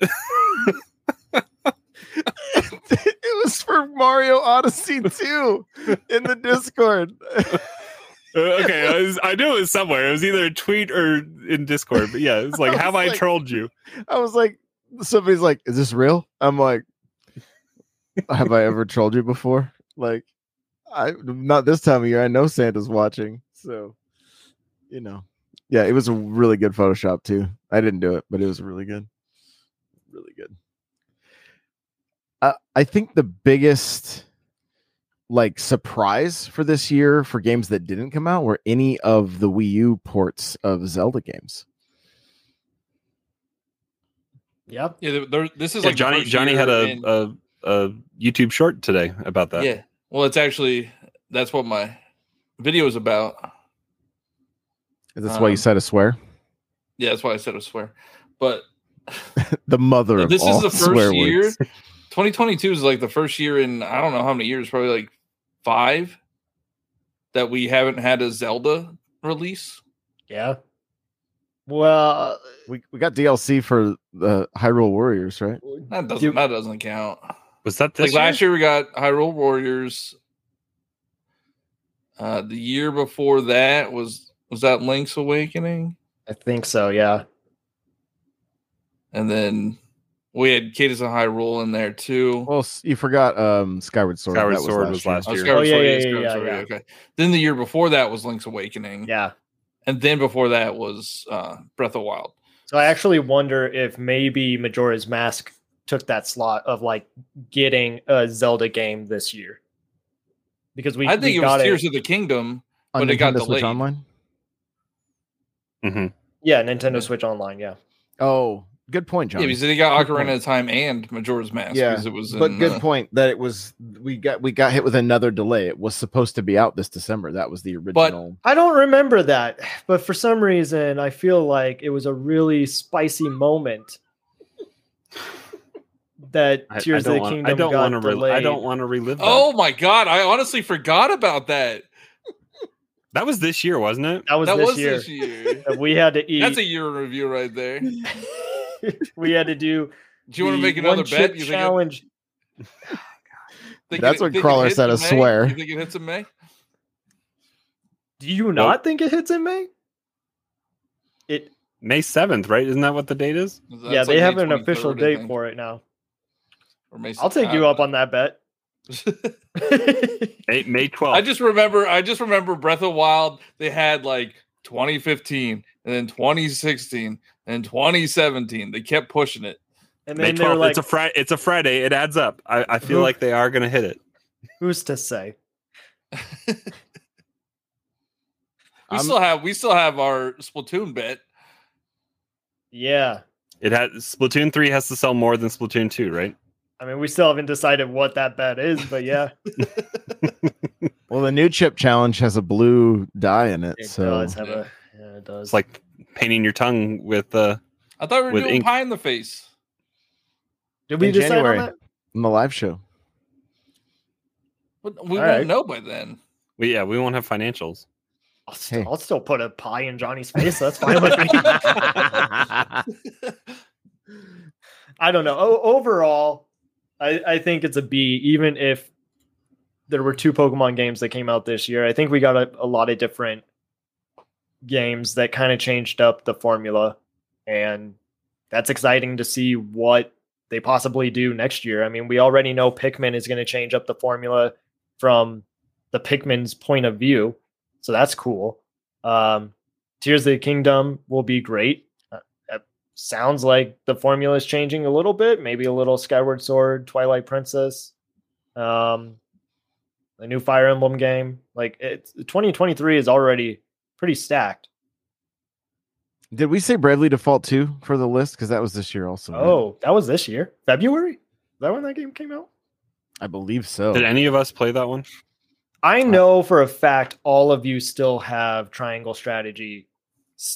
it was for Mario Odyssey 2 in the Discord. Uh, okay, I, was, I knew it was somewhere. It was either a tweet or in Discord. But yeah, it's like, I "Have I like- trolled you?" I was like, somebody's like, is this real? I'm like, have I ever trolled you before? Like, I not this time of year. I know Santa's watching, so you know, yeah, it was a really good Photoshop too. I didn't do it, but it was really good, really good. Uh, I think the biggest like surprise for this year for games that didn't come out were any of the Wii U ports of Zelda games. yep. Yeah, there- there- this is Yeah, like Johnny. Johnny had a, in- a a YouTube short today about that. yeah. Well, it's actually that's what my video is about. Is this why you Um, said a swear? Yeah, that's why I said a swear. But The mother of this is all the swear first year. words. 2022 is like the first year in I don't know how many years, probably like five, that we haven't had a Zelda release. Yeah. Well, We we got DLC for the Hyrule Warriors, right? That doesn't You- that doesn't count. Was that Like this last year we got Hyrule Warriors. Uh the year before that was was that Link's Awakening? I think so. Yeah. And then we had Cadence of Hyrule in there too. Well, you forgot um Skyward Sword. Skyward That Sword was last Oh, year. Skyward Oh, yeah, Sword, yeah, yeah, Skyward yeah, Sword, yeah. Okay. Then the year before that was Link's Awakening. Yeah. And then before that was uh Breath of Wild. So I actually wonder if maybe Majora's Mask took that slot of like getting a Zelda game this year. Because we I think we it got was Tears of the Kingdom. On But it got Nintendo Switch delayed. Online. Mhm. Yeah, Nintendo Switch Online. Yeah. Oh, good point, John. Yeah, because they got Good point. Ocarina of Time and Majora's Mask. Yeah, because it was but good uh, point that it was we got we got hit with another delay. It was supposed to be out this December. That was the original. I don't remember that, but for some reason, I feel like it was a really spicy moment that I, I Tears of don't the want. Kingdom I don't got want to. Re- delayed. I don't want to relive that. Oh my god, I honestly forgot about that. That was this year, wasn't it? That was that this was year. this year. we had to eat. That's a year in review right there. We had to do. Do you want to make another bet? chip You think it- challenge. think That's it- what think Crawler said, in I swear. You think it hits in May? Do you not think it hits in May? It May seventh, right? Isn't that what the date is? That's yeah, like they May have an official date for it now. or May I'll take you up on that bet. Know. May May twelfth. I just remember. I just remember Breath of Wild. They had like 2015, and then 2016, and 2017. They kept pushing it. and May then they're twelfth. like, it's a Friday. It's a Friday. It adds up. I, I feel Who- like they are going to hit it. "Who's to say?" We I'm- still have. We still have our Splatoon bet. Yeah, It has Splatoon three has to sell more than Splatoon two, right? I mean, we still haven't decided what that bet is, but yeah, Well, the new chip challenge has a blue dye in it, it so does have a. Yeah, it does. It's like painting your tongue with uh I thought we were With doing ink. pie in the face. did we in decide January. on that? in the live show. But we All won't right. know by then. we, yeah, we won't have financials. I'll still, Hey. I'll still put a pie in Johnny's face. That's fine with me. I don't know. O- overall, I, I think it's a B, even if there were two Pokemon games that came out this year. I think we got a, a lot of different games that kind of changed up the formula. And that's exciting to see what they possibly do next year. I mean, we already know Pikmin is going to change up the formula from the Pikmin's point of view. So that's cool. Um, Tears of the Kingdom will be great. Uh, it sounds like the formula is changing a little bit. Maybe a little Skyward Sword, Twilight Princess, um, a new Fire Emblem game. Like it's 2023 is already pretty stacked. Did we say Bravely Default 2 for the list? Because that was this year also. right? Oh, that was this year, February. Is that when that game came out? I believe so. Did any of us play that one? I know for a fact all of you still have Triangle Strategy.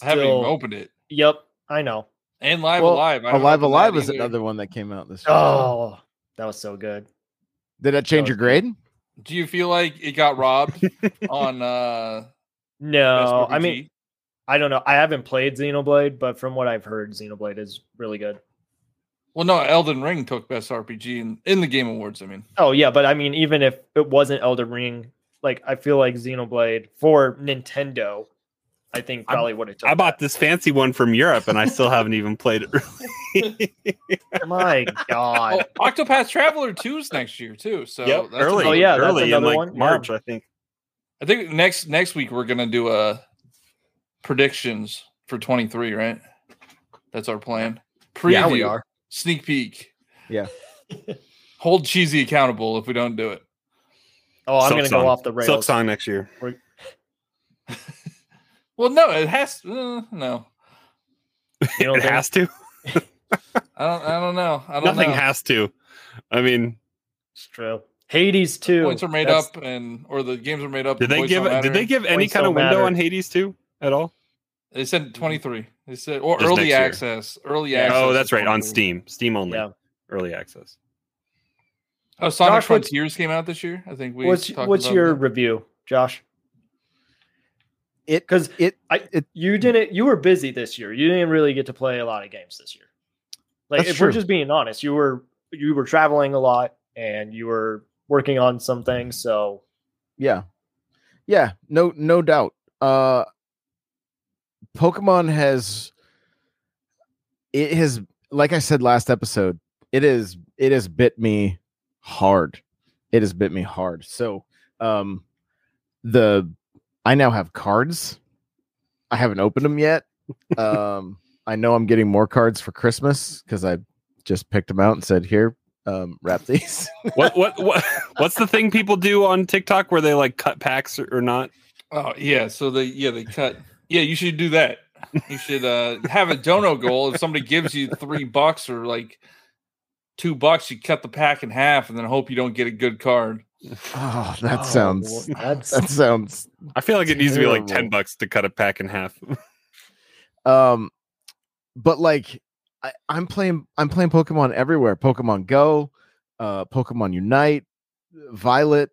I haven't even opened it. yep, I know. And Live Well, Alive. I Alive Alive that was either. another one that came out this year. Oh, that was so good. Did that change was your good. grade? Do you feel like it got robbed on uh No, I mean, I don't know. I haven't played Xenoblade, but from what I've heard, Xenoblade is really good. well no, Elden Ring took best RPG in, in the game awards, I mean. Oh yeah, but I mean, even if it wasn't Elden Ring, like I feel like Xenoblade for Nintendo, I think I- probably would have. I bought this fancy one from Europe, and I still haven't even played it. Really. My Oh, God, Octopath Traveler 2 is next year too. So that's early. Oh, yeah, that's early in another like one. Yeah. March, I think. I think next next week we're gonna do a predictions for 23, right? That's our plan. Preview, yeah, we are. sneak peek. Yeah. Hold cheesy accountable if we don't do it. Oh, I'm Silk gonna go off the rails. Silk Song next year. Well, no, it has. Uh, no, You don't It think? has to. I don't. I don't know. I don't Nothing know. has to. I mean, It's true. Hades 2. Points are made That's- up, and or the games are made up. did they give did they give any Points kind of window matter. on Hades 2 at all? They said 23. They said or Just early access. Early Yeah. access. Oh, that's right. On Steam. Steam only. Yeah. Early access. Oh, Sonic Josh, what's- Frontiers came out this year. I think we. What's what's about your that. review, Josh? It Because it I it- you didn't you were busy this year. You didn't really get to play a lot of games this year. Like if we're just being honest, you were you were traveling a lot and you were working on some things. So yeah. Yeah, no no doubt. Uh Pokemon has it has like I said last episode, it is it has bit me hard. It has bit me hard. So um the I now have cards. I haven't opened them yet. Um I know I'm getting more cards for Christmas because I just picked them out and said, here, um, wrap these. What what what what's the thing people do on TikTok where they like cut packs or, or not? Oh yeah. So they yeah they cut. Yeah, you should do that. You should uh have a dono goal. If somebody gives you three bucks or like two bucks, you cut the pack in half and then hope you don't get a good card. Oh, that Oh, sounds that's that sounds I feel like it needs to be like ten bucks to cut a pack in half. um but like I, i'm playing i'm playing pokemon everywhere pokemon go uh pokemon unite violet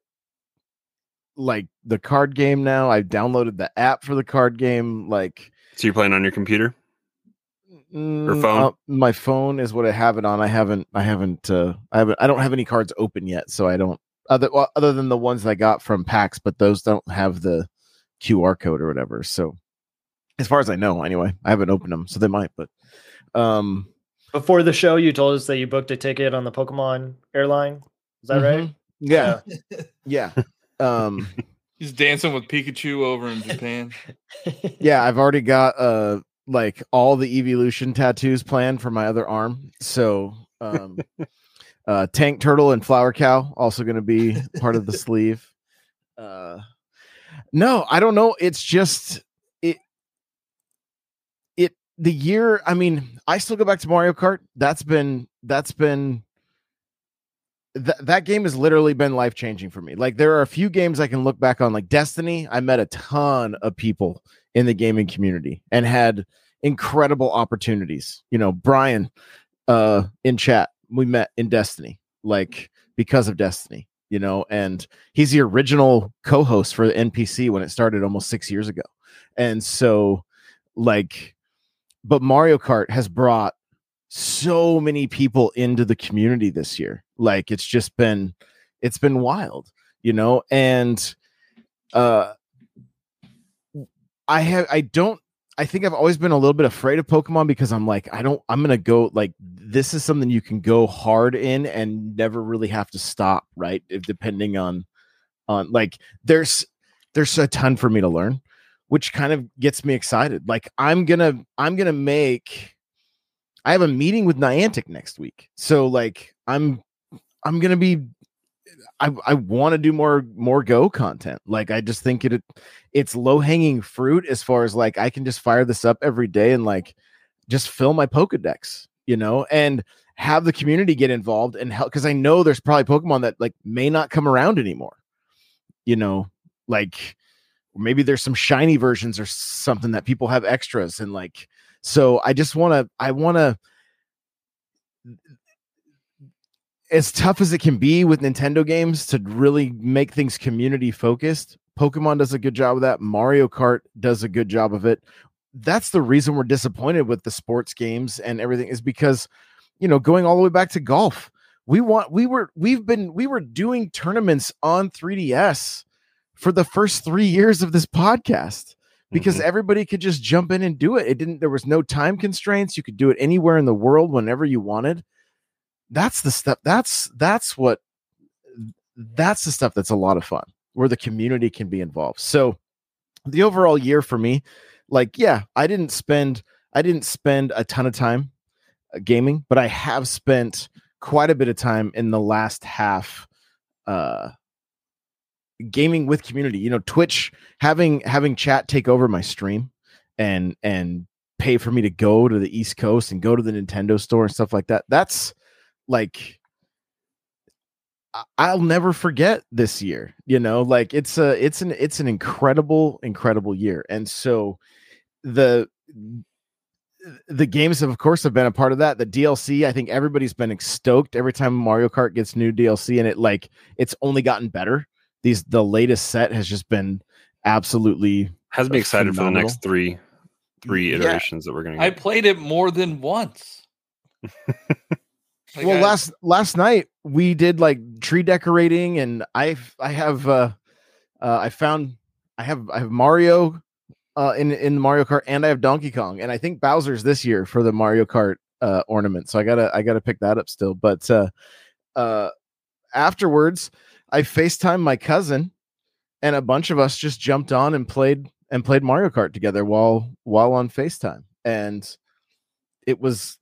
like the card game now I've downloaded the app for the card game like so you're playing on your computer? mm, phone? uh, my phone is what i have it on i haven't i haven't uh i haven't i don't have any cards open yet so i don't other well, other than the ones i got from pax but those don't have the qr code or whatever so as far as i know anyway i haven't opened them so they might but um before the show you told us that you booked a ticket on the Pokemon airline. Is that right? Mhm. yeah yeah um He's dancing with Pikachu over in Japan. yeah i've already got uh like all the evolution tattoos planned for my other arm so um uh tank turtle and flower cow also going to be part of the sleeve uh no i don't know it's just it it the year i mean i still go back to mario kart that's been that's been th- that game has literally been life changing for me. Like there are a few games I can look back on, like Destiny. I met a ton of people in the gaming community and had incredible opportunities. You know, Brian uh in chat, we met in Destiny, like because of Destiny, you know, and he's the original co-host for the NPC when it started almost six years ago. And so like but Mario Kart has brought so many people into the community this year. Like it's just been it's been wild, you know, and uh I have I don't I think I've always been a little bit afraid of Pokemon because I'm like I don't I'm to go like this is something you can go hard in and never really have to stop, right? If depending on on like there's there's a ton for me to learn, which kind of gets me excited. Like I'm to I'm to make I have a meeting with Niantic next week. So like I'm I'm gonna be I I want to do more more Go content. Like I just think it it's low hanging fruit as far as like I can just fire this up every day and like just fill my Pokedex, you know, and have the community get involved and help because I know there's probably Pokemon that like may not come around anymore. You know, like maybe there's some shiny versions or something that people have extras and like so I just want to I want to as tough as it can be with Nintendo games to really make things community focused, Pokemon does a good job of that. Mario Kart does a good job of it. That's the reason we're disappointed with the sports games and everything is because, you know, going all the way back to golf, we want we were we've been we were doing tournaments on 3DS for the first 3 years of this podcast because mm-hmm. everybody could just jump in and do it. It didn't there was no time constraints. You could do it anywhere in the world whenever you wanted that's the stuff that's that's what that's the stuff that's a lot of fun where the community can be involved. So the overall year for me like yeah i didn't spend i didn't spend a ton of time uh, gaming but i have spent quite a bit of time in the last half uh gaming with community. You know twitch having having chat take over my stream and and pay for me to go to the east coast and go to the nintendo store and stuff like that that's like I'll never forget this year. You know, like it's a it's an it's an incredible incredible year. And so the mm, the games have of course have been a part of that. The DLC, I think everybody's been stoked every time Mario Kart gets new DLC and it like it's only gotten better. These the latest set has just been absolutely has me excited phenomenal. for the next 3 3 iterations yeah. that we're going to I played it more than once. well, last last night we did like tree decorating, and I I have uh, uh I found I have I have Mario uh in in Mario Kart, and I have Donkey Kong, and I think Bowser's this year for the Mario Kart uh ornament. So I gotta I gotta pick that up still. But uh uh afterwards, I Facetime my cousin, and a bunch of us just jumped on and played and played Mario Kart together while while on Facetime, and it was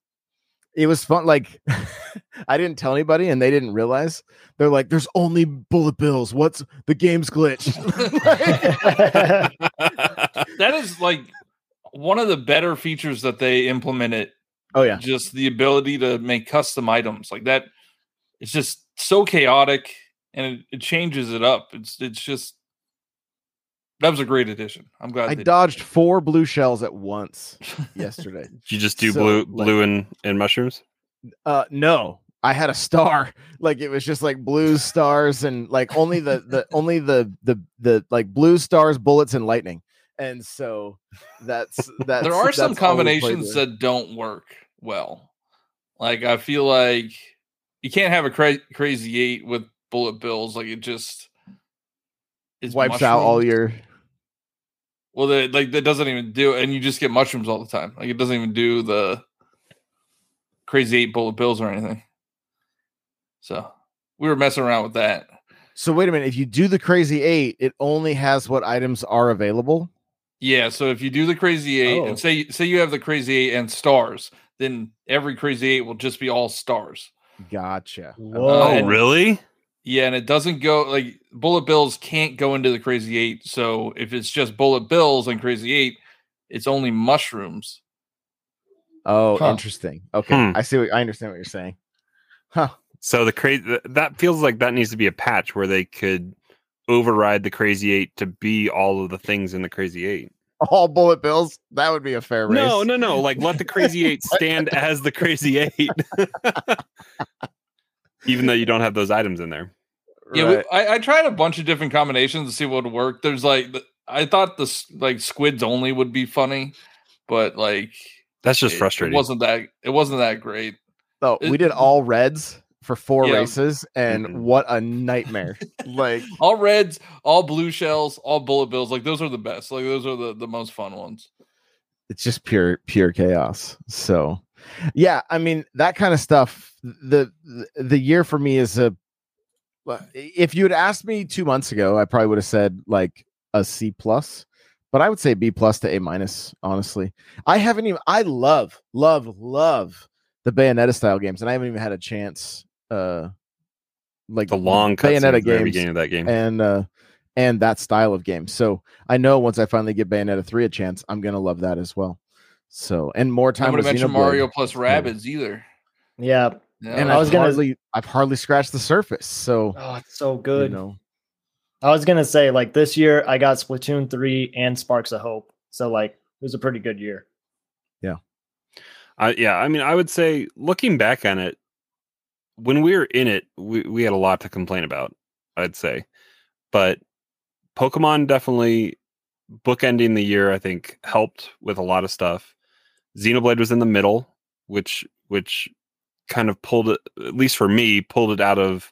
it was fun. Like I didn't tell anybody, and they didn't realize. They're like, "There's only bullet bills. What's the game's glitch?" that is like one of the better features that they implemented. Oh yeah, just the ability to make custom items like that. It's just so chaotic, and it, it changes it up. It's it's just that was a great addition. I'm glad I dodged four blue shells at once yesterday. Did you just do so, blue, like, blue and, and mushrooms? Uh, no, I had a star. Like it was just like blue stars and like only the the only the the the like blue stars, bullets, and lightning. And so that's that. there are some combinations that don't work well. Like I feel like you can't have a cra- crazy eight with bullet bills. Like it just it wipes mushrooms. out all your well, the, like that doesn't even do, and you just get mushrooms all the time. Like it doesn't even do the crazy eight bullet bills or anything. So we were messing around with that. So wait a minute. If you do the crazy eight, it only has what items are available. Yeah. So if you do the crazy eight oh. and say say you have the crazy eight and stars, then every crazy eight will just be all stars. Gotcha. Whoa, uh, really? Yeah, and it doesn't go like bullet bills can't go into the crazy eight. So if it's just bullet bills and crazy eight, it's only mushrooms. Oh, huh. interesting. Okay, hmm. I see. What, I understand what you're saying. Huh. So the crazy that feels like that needs to be a patch where they could override the crazy eight to be all of the things in the crazy eight. All bullet bills. That would be a fair race. No, no, no. Like let the crazy eight stand as the crazy eight. even though you don't have those items in there. Yeah, we, I, I, tried a bunch of different combinations to see what would work. There's like, I thought the like squids only would be funny, but like that's just it, frustrating. It wasn't that it wasn't that great. Oh, we did all reds for four yeah. races, and mm-hmm. what a nightmare! like all reds, all blue shells, all bullet bills. Like those are the best. Like those are the the most fun ones. It's just pure pure chaos. So yeah, I mean that kind of stuff. The the year for me is a. If you had asked me two months ago, I probably would have said like a C plus, but I would say B plus to A minus. Honestly, I haven't even. I love love love the Bayonetta style games, and I haven't even had a chance uh like The long Bayonetta at the very games beginning of that game. and uh and that style of game. So I know once I finally give Bayonetta three a chance, I'm gonna love that as well. So and more time. I time would with have mentioned Xenoblade. Mario plus Rabbids either. Yeah. Yeah, and I I was was gonna- hardly I've hardly scratched the surface. So Oh, it's so good. you know, I was gonna say like this year I got Splatoon three and Sparks of Hope, so like it was a pretty good year. I, yeah, I mean, I would say looking back on it, when we were in it, we, we had a lot to complain about. I'd say, but Pokemon definitely bookending the year. I think helped with a lot of stuff. Xenoblade was in the middle, which which kind of pulled it, at least for me, pulled it out of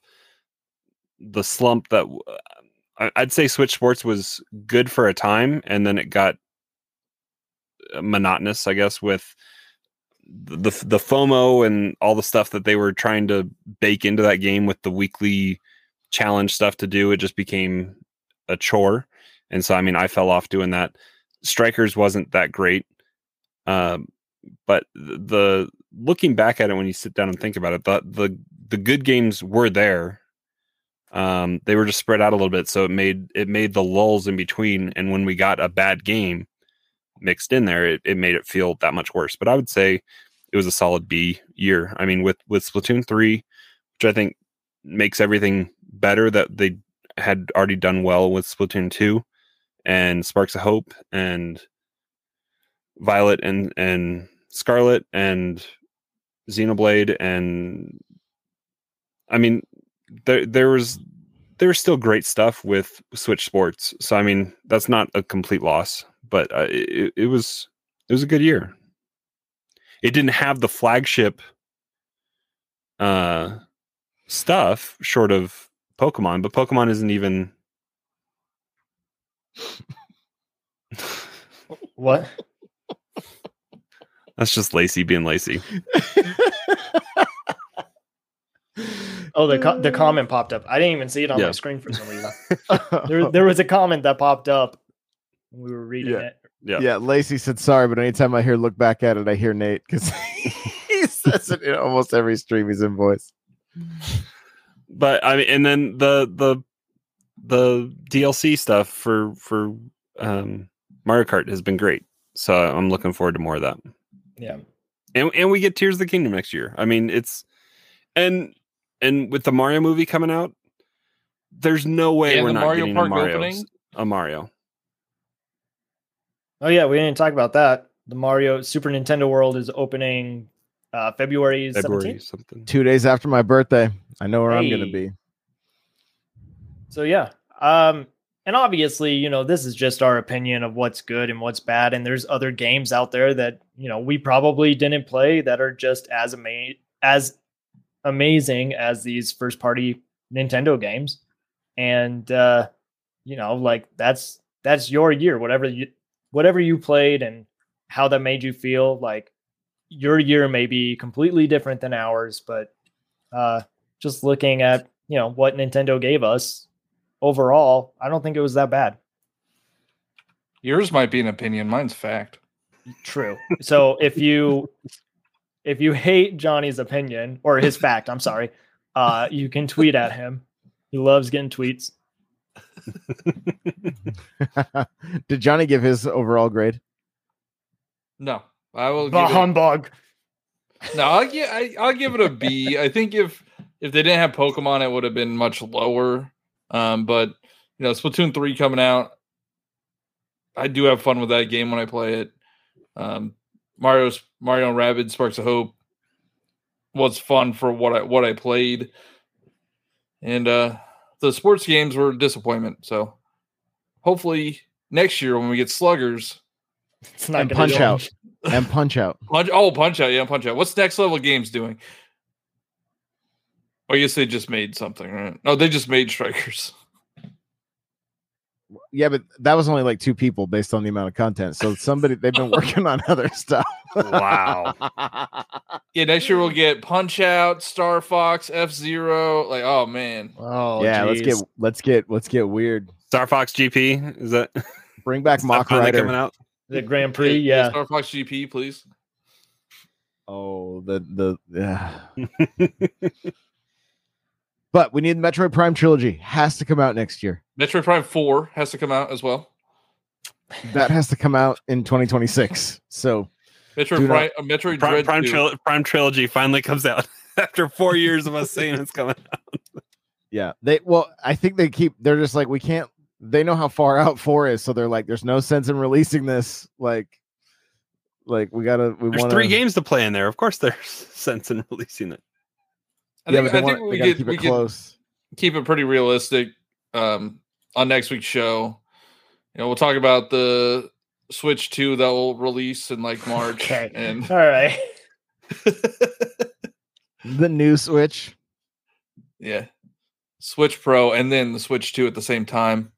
the slump that I'd say Switch Sports was good for a time, and then it got uh, monotonous, I guess, with the the FOMO and all the stuff that they were trying to bake into that game with the weekly challenge stuff to do. It just became a chore, and so I mean, I fell off doing that. Strikers wasn't that great, um, but the, looking back at it when you sit down and think about it, the the the good games were there. Um, they were just spread out a little bit, so it made it made the lulls in between. And when we got a bad game mixed in there, it, it made it feel that much worse. But I would say it was a solid B year. I mean, with with Splatoon three, which I think makes everything better that they had already done well with Splatoon two, and Sparks of Hope and Violet and and Scarlet and Xenoblade and I mean there there was there's still great stuff with Switch Sports. So I mean that's not a complete loss, but uh, it, it was it was a good year. It didn't have the flagship uh stuff short of Pokemon, but Pokemon isn't even What? That's just Lacey being Lacey. Oh, the co- the comment popped up. I didn't even see it on Yeah. my screen for some reason. there, there was a comment that popped up when we were reading Yeah. it. Yeah. yeah, Lacey said sorry, but anytime I hear look back at it, I hear Nate because he says it in almost every stream he's in voice. but I mean, and then the the the DLC stuff for for um, Mario Kart has been great. So I'm looking forward to more of that. Yeah. And and we get Tears of the Kingdom next year. I mean, it's and and with the Mario movie coming out, there's no way And we're not Mario getting Park a Mario. opening? A Mario. Oh yeah, we didn't talk about that. The Mario Super Nintendo World is opening uh, February February seventeenth. something. Two days after my birthday, I know where I'm gonna be. So yeah, um, and obviously, you know, this is just our opinion of what's good and what's bad, and there's other games out there that you know we probably didn't play that are just as as amazing as these first party Nintendo games, and uh, you know, like that's that's your year, whatever you whatever you played and how that made you feel. Like your year may be completely different than ours, but uh, just looking at you know what Nintendo gave us overall, I don't think it was that bad. Yours might be an opinion. Mine's fact. True. So if you if you hate Johnny's opinion or his fact, I'm sorry, uh, you can tweet at him. He loves getting tweets. Did Johnny give his overall grade? No, I will. The Give it, humbug. no, I'll give. I, I'll give it a B. I think if if they didn't have Pokemon, it would have been much lower. Um, but you know, Splatoon three coming out, I do have fun with that game when I play it. Um, Mario's Mario and Rabbids Sparks of Hope was fun for what I what I played, and uh, the sports games were a disappointment. So hopefully next year when we get Sluggers, It's not And gonna punch out. and Punch Out. Punch, oh, Punch Out, yeah, Punch Out. What's next level games doing? Oh, I guess they just made something, right? No, they just made Strikers. Yeah, but that was only like two people based on the amount of content. So somebody they've been working on other stuff. Wow. Yeah, next year we'll get Punch Out, Star Fox, F Zero. Like, oh man, Oh yeah, let's get let's get let's get weird. Star Fox GP is that Bring back is that Mock finally coming out? the Grand Prix. Yeah, Star Fox GP, please. Oh, the the yeah. But we need the Metroid Prime trilogy. Has to come out next year. Metroid Prime 4 has to come out as well. That has to come out in 2026. So Metroid Do not- Prime, uh, Metroid Prime, Dread Prime, Tril- Prime trilogy finally comes out after four years of us saying it's coming. out. yeah, they well, I think they keep. They're just like we can't. They know how far out four is, so they're like, there's no sense in releasing this. Like, like we gotta. We There's want three games to play in there. Of course, there's sense in releasing it. I Yeah, think, I think want, we could, keep it close. keep it pretty realistic um, on next week's show. You know, we'll talk about the Switch 2 that will release in like March. Okay. And All right. The new Switch. yeah, Switch Pro and then the Switch 2 at the same time.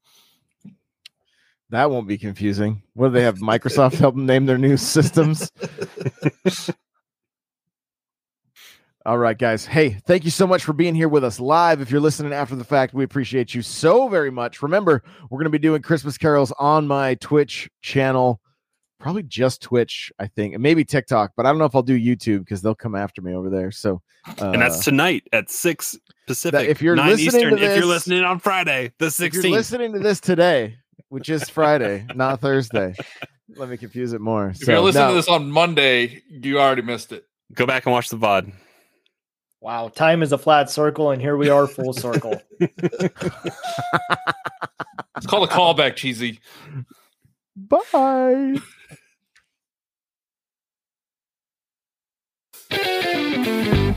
That won't be confusing. What do they have? Microsoft help them name their new systems. All right, guys. Hey, thank you so much for being here with us live. If you're listening after the fact, we appreciate you so very much. Remember, we're going to be doing Christmas carols on my Twitch channel, probably just Twitch, I think, and maybe TikTok, but I don't know if I'll do YouTube because they'll come after me over there. So, uh, and that's tonight at six Pacific. if you're 9 listening to Eastern, if you're listening on Friday, the if you're listening to this today, which is Friday, not Thursday. Let me confuse it more. If you're listening no. to this on Monday, you already missed it. Go back and watch the VOD. Wow. Time is a flat circle, and here we are, full circle. It's called a callback, cheesy. Bye.